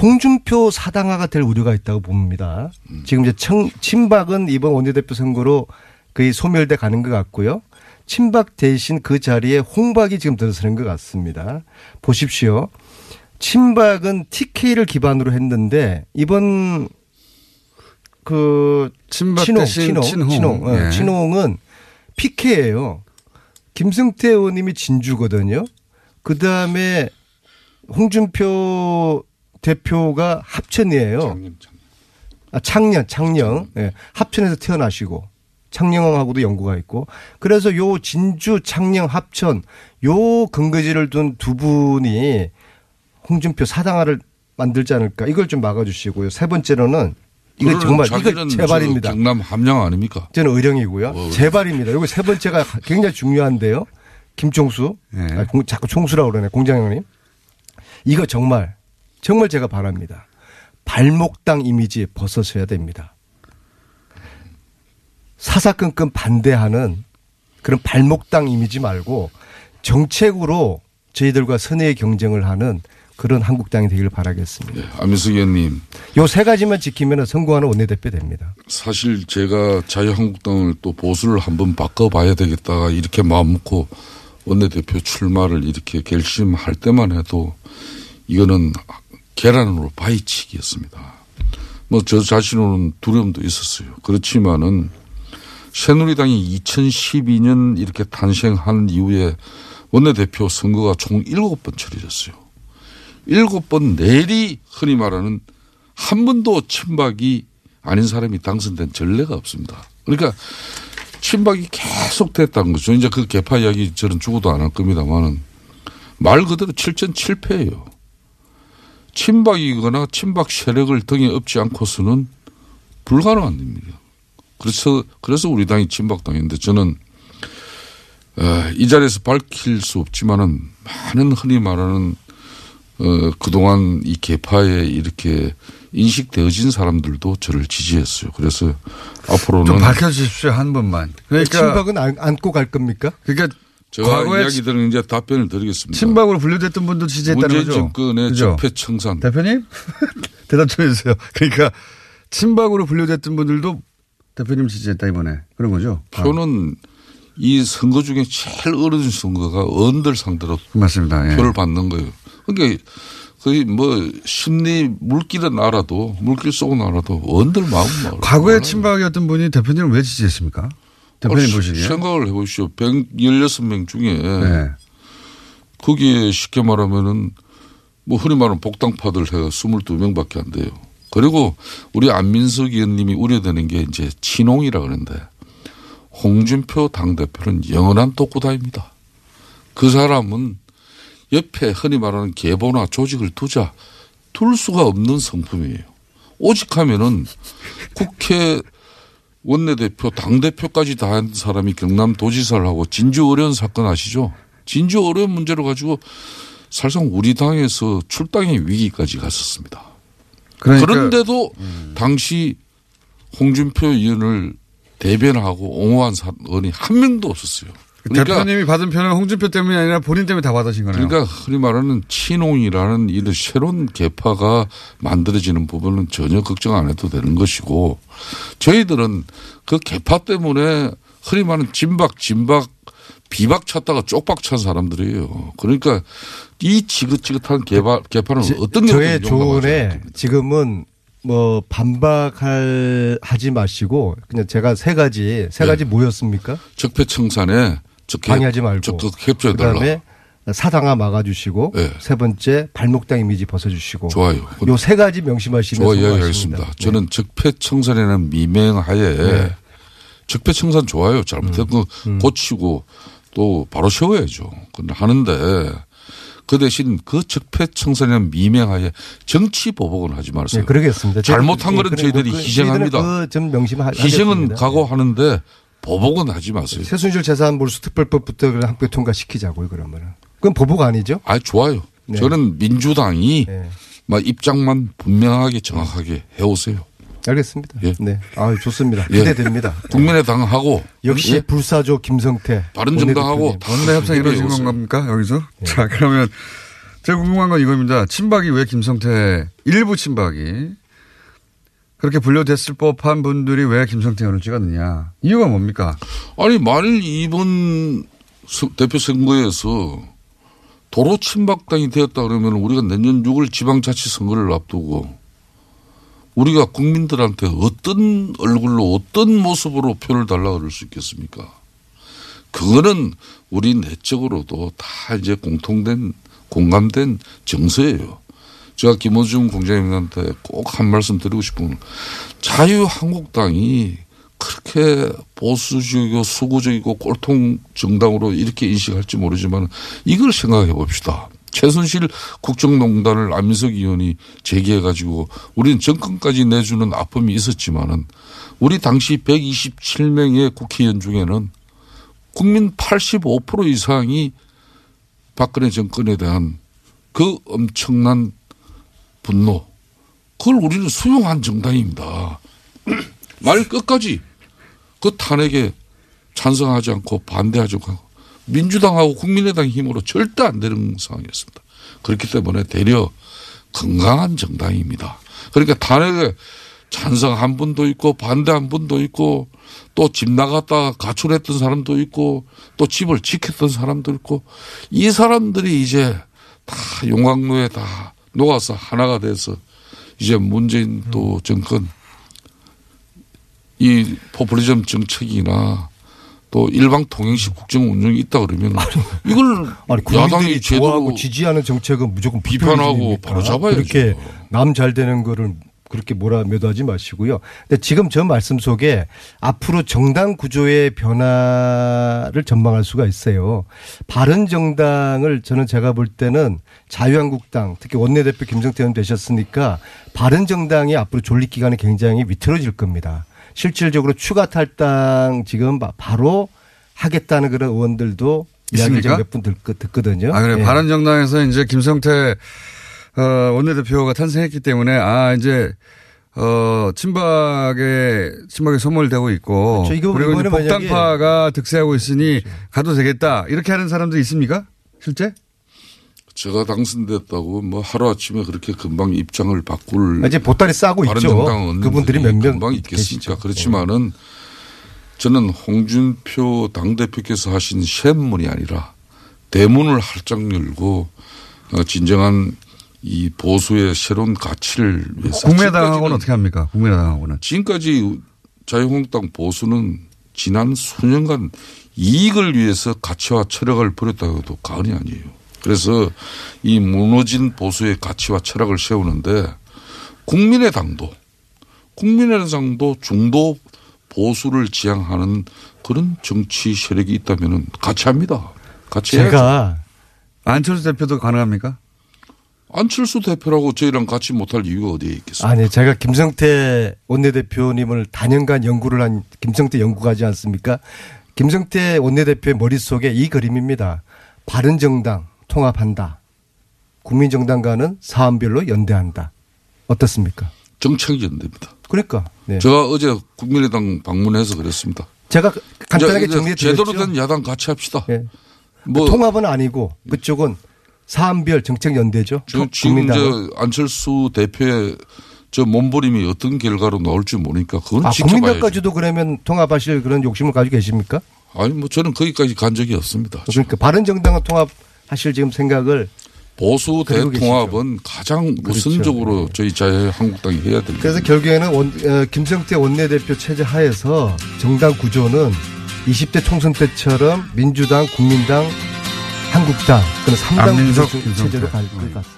S11: 홍준표 사당화가 될 우려가 있다고 봅니다. 지금 이제 청, 친박은 이번 원내대표 선거로 거의 소멸돼 가는 것 같고요. 친박 대신 그 자리에 홍박이 지금 들어서는 것 같습니다. 보십시오. 친박은 TK를 기반으로 했는데 이번 그
S5: 친박
S11: 친홍,
S5: 대신
S11: 친홍,
S5: 친홍.
S11: 친홍, 어,
S5: 예.
S11: 친홍은 PK예요. 김승태 의원님이 진주거든요. 그 다음에 홍준표 대표가 합천이에요. 아, 창녕, 창녕. 예. 합천에서 태어나시고 창녕하고도 연구가 있고 그래서 요 진주, 창녕, 합천 요 근거지를 둔 두 분이 홍준표 사당화를 만들지 않을까 이걸 좀 막아주시고요. 세 번째로는 이거 정말 이거 제발입니다.
S12: 저 경남 함양 아닙니까?
S11: 저는 의령이고요.
S12: 뭐,
S11: 제발입니다. 이거 세 번째가 굉장히 중요한데요. 김종수. 아, 공- 자꾸 총수라고 그러네. 공장장님. 이거 정말, 정말 제가 바랍니다. 발목당 이미지 벗어서야 됩니다. 사사건건 반대하는 그런 발목당 이미지 말고 정책으로 저희들과 선의의 경쟁을 하는 그런 한국당이 되기를 바라겠습니다.
S12: 안민석 의원님
S11: 요 세 가지만 지키면 성공하는 원내대표 됩니다.
S12: 사실 제가 자유한국당을 또 보수를 한번 바꿔봐야 되겠다 이렇게 마음 먹고 원내대표 출마를 이렇게 결심할 때만 해도 이거는 계란으로 바위치기였습니다. 뭐 저 자신으로는 두려움도 있었어요. 그렇지만은 새누리당이 2012년 이렇게 탄생한 이후에 원내대표 선거가 총 7번 치러졌어요. 7번 내리 흔히 말하는 한 번도 친박이 아닌 사람이 당선된 전례가 없습니다. 그러니까 친박이 계속 됐다는 거죠. 이제 그 개파 이야기 저는 죽어도 안 할 겁니다만은 말 그대로 7전 7패예요. 친박이거나 친박 세력을 등에 업지 않고서는 불가능한 일입니다. 그래서 그래서 우리 당이 친박당인데 저는 어, 이 자리에서 밝힐 수 없지만은 많은 흔히 말하는 어, 그동안 이 개파에 이렇게 인식되어진 사람들도 저를 지지했어요. 그래서 앞으로는
S5: 좀 밝혀주십시오 한 번만. 그러니까
S11: 친박은 안, 안고 갈 겁니까?
S5: 그러니까
S12: 제가
S5: 과거에
S12: 이야기들은 이제 답변을 드리겠습니다.
S5: 친박으로 분류됐던 분도 지지했다는
S12: 문재인
S5: 거죠.
S12: 정권의
S5: 그죠?
S12: 적폐 청산.
S5: 대표님 [laughs] 대답 좀 해주세요. 그러니까 친박으로 분류됐던 분들도 대표님 지지했다 이번에 그런 거죠.
S12: 표는 이 선거 중에 제일 어려운 선거가 언들 상대로
S5: 맞습니다. 예.
S12: 표를 받는 거예요. 그러니까 거의 뭐 심리 물길은 알아도 물길 속은 알아도 언들 마음 알아.
S5: 과거에 친박이었던 분이 대표님을 왜 지지했습니까? 대표님
S12: 어,
S5: 보시기에.
S12: 생각을 해보시오. 116명 중에
S5: 네.
S12: 거기에 쉽게 말하면은 뭐 흔히 말하는 복당파들 해가 22명밖에 안 돼요. 그리고 우리 안민석 의원님이 우려되는 게 이제 친홍이라 그러는데 홍준표 당대표는 영원한 독구다입니다. 그 사람은 옆에 흔히 말하는 계보나 조직을 두자 둘 수가 없는 성품이에요. 오직 하면은 국회 원내대표, 당대표까지 다 한 사람이 경남 도지사를 하고 진주 어려운 사건 아시죠? 진주 어려운 문제를 가지고 사실상 우리 당에서 출당의 위기까지 갔었습니다.
S5: 그러니까-
S12: 그런데도 당시 홍준표 의원을 대변하고 옹호한 사람이 한 명도 없었어요. 그러니까
S5: 대표님이 받은 표는 홍준표 때문이 아니라 본인 때문에 다 받으신 거네요.
S12: 그러니까 흔히 말하는 친홍이라는 이런 새로운 개파가 만들어지는 부분은 전혀 걱정 안 해도 되는 것이고 저희들은 그 개파 때문에 흔히 말하는 진박, 진박, 비박 찾다가 쪽박 찬 사람들이에요. 그러니까 이 지긋지긋한 개파, 개파는 어떤
S11: 저의
S12: 경우든 용납하지
S11: 조언에 지금은 뭐 반박할 하지 마시고 그냥 제가 세 가지 세
S12: 네.
S11: 가지 뭐였습니까?
S12: 적폐 청산에 적폐
S11: 방해하지 말고
S12: 적극 협조해달라.
S11: 그다음에 사당화 막아주시고
S12: 네.
S11: 세 번째 발목당 이미지 벗어주시고
S12: 좋아요.
S11: 요 세 가지 명심하시면
S12: 좋아
S11: 성공하십니다.
S12: 이야기하겠습니다. 저는 적폐 청산에는 미명하에
S11: 네.
S12: 적폐 청산 좋아요. 잘못된 거
S11: 음.
S12: 고치고 또 바로 세워야죠. 근데 하는데 그 대신 그 적폐청산이라는 미명하에 정치 보복은 하지 마세요.
S11: 네, 그러겠습니다.
S12: 잘못한
S11: 예,
S12: 거는 저희들이
S11: 그,
S12: 희생합니다.
S11: 그좀 명심하
S12: 희생은 각오하는데 보복은 하지 마세요.
S11: 최순실 재산 몰수 특별법부터 그냥 함께 통과시키자고요 그러면은. 그건 보복 아니죠?
S12: 아 좋아요.
S11: 네.
S12: 저는 민주당이 막 입장만 분명하게 정확하게 해오세요.
S11: 알겠습니다.
S12: 예.
S11: 네. 아 좋습니다.
S12: 예.
S11: 기대됩니다. [laughs]
S12: 국민의당하고
S11: 역시
S12: 예.
S11: 불사조 김성태.
S12: 바른정당하고.
S11: 원내
S5: 협상 이루어진 건 겁니까 여기서? 자 그러면 제가 궁금한 건 이겁니다. 친박이 왜 김성태 일부 친박이 그렇게 분류됐을 법한 분들이 왜 김성태 의원을 찍었느냐 이유가 뭡니까?
S12: 아니 만일 이번 서- 대표 선거에서 도로 친박당이 되었다 그러면 우리가 내년 6월 지방자치 선거를 앞두고 우리가 국민들한테 어떤 얼굴로 어떤 모습으로 표를 달라 그럴 수 있겠습니까? 그거는 우리 내적으로도 다 이제 공통된 공감된 정서예요. 제가 김호중 공장님한테 꼭 한 말씀 드리고 싶은 건 자유한국당이 그렇게 보수적이고 수구적이고 꼴통 정당으로 이렇게 인식할지 모르지만 이걸 생각해 봅시다. 최순실 국정농단을 안민석 의원이 제기해 가지고 우리는 정권까지 내주는 아픔이 있었지만은 우리 당시 127명의 국회의원 중에는 국민 85% 이상이 박근혜 정권에 대한 그 엄청난 분노 그걸 우리는 수용한 정당입니다. [clears throat] 말 끝까지 그 탄핵에 찬성하지 않고 반대하지 않고 민주당하고 국민의당 힘으로 절대 안 되는 상황이었습니다. 그렇기 때문에 되려 건강한 정당입니다. 그러니까 탄핵에 찬성한 분도 있고 반대한 분도 있고 또 집 나갔다 가출했던 사람도 있고 또 집을 지켰던 사람도 있고 이 사람들이 이제 다 용광로에 다 녹아서 하나가 돼서 이제 문재인 또 정권 이 포퓰리즘 정책이나 또 일방 통행식 국정 운영이 있다 그러면 이걸
S11: 아니,
S12: 야당이 제대로
S11: 지지하는 정책은 무조건
S12: 비판하고? 바로 잡아야죠.
S11: 그렇게 남 잘 되는 거를 그렇게 뭐라 매도하지 마시고요. 근데 지금 저 말씀 속에 앞으로 정당 구조의 변화를 전망할 수가 있어요. 바른 정당을 저는 제가 볼 때는 자유한국당 특히 원내대표 김성태 의원 되셨으니까 바른 정당이 앞으로 존립 기간이 굉장히 위태로질 겁니다. 실질적으로 추가 탈당 지금 바- 바로 하겠다는 그런 의원들도 이야기를
S5: 있습니까?
S11: 몇분 듣거든요.
S5: 아, 그래.
S11: 예.
S5: 바른정당에서 이제 김성태, 어, 원내대표가 탄생했기 때문에, 아, 이제, 어, 친박에, 친박에 소멸되고 있고.
S11: 그렇죠.
S5: 그리고 이제 복당파가 득세하고 있으니 가도 되겠다. 이렇게 하는 사람도 있습니까? 실제?
S12: 제가 당선됐다고 뭐 하루 아침에 그렇게 금방 입장을 바꿀
S11: 이제 보따리 싸고 있죠. 그분들이 몇 명
S12: 금방 있겠습니까? 그렇지만은 저는 홍준표 당 대표께서 하신 샘문이 아니라 대문을 활짝 열고 어, 진정한 이 보수의 새로운 가치를 위해서
S5: 국민의당하고는 어떻게 합니까? 국민의당하고는.
S12: 지금까지 자유한국당 보수는 지난 수년간 이익을 위해서 가치와 철학을 버렸다고 해도 과언이 아니에요. 그래서 이 무너진 보수의 가치와 철학을 세우는데 국민의당도 국민의당도 중도 보수를 지향하는 그런 정치 세력이 있다면 같이 합니다. 같이 해야죠.
S11: 제가
S5: 안철수 대표도 가능합니까?
S12: 안철수 대표라고 저희랑 같이 못할 이유가 어디에 있겠습니까?
S11: 아니 제가 김성태 원내대표님을 단연간 연구를 한 김성태 연구가지 않습니까? 김성태 원내대표의 머릿속에 이 그림입니다. 바른 정당 통합한다. 국민정당과는 사안별로 연대한다. 어떻습니까?
S12: 정책이 연대입니다.
S11: 그러니까 네.
S12: 제가 어제 국민의당 방문해서 그랬습니다.
S11: 제가 간단하게 정리해
S12: 제대로
S11: 드렸죠.
S12: 된 야당 같이 합시다.
S11: 예.
S12: 뭐
S11: 통합은 아니고 그쪽은 사안별 정책 연대죠.
S12: 저 지금. 저 안철수 대표의 저 몸부림이 어떤 결과로 나올지 모르니까 그건
S11: 아. 국민당까지도 그러면 통합하실 그런 욕심을 가지고 계십니까?
S12: 아니 뭐 저는 거기까지 간 적이 없습니다.
S11: 그러니까 바른 정당은 통합하실 지금 생각을
S12: 보수 대통합은 가장
S11: 그렇죠.
S12: 우선적으로 저희 자유한국당이 해야 됩니다.
S11: 그래서 결국에는 원, 어, 김성태 원내대표 체제 하에서 정당 구조는 20대 총선 때처럼 민주당, 국민당, 한국당 그런 3당
S5: 안민석,
S11: 구조
S5: 김성태.
S11: 체제로 갈 것 같습니다.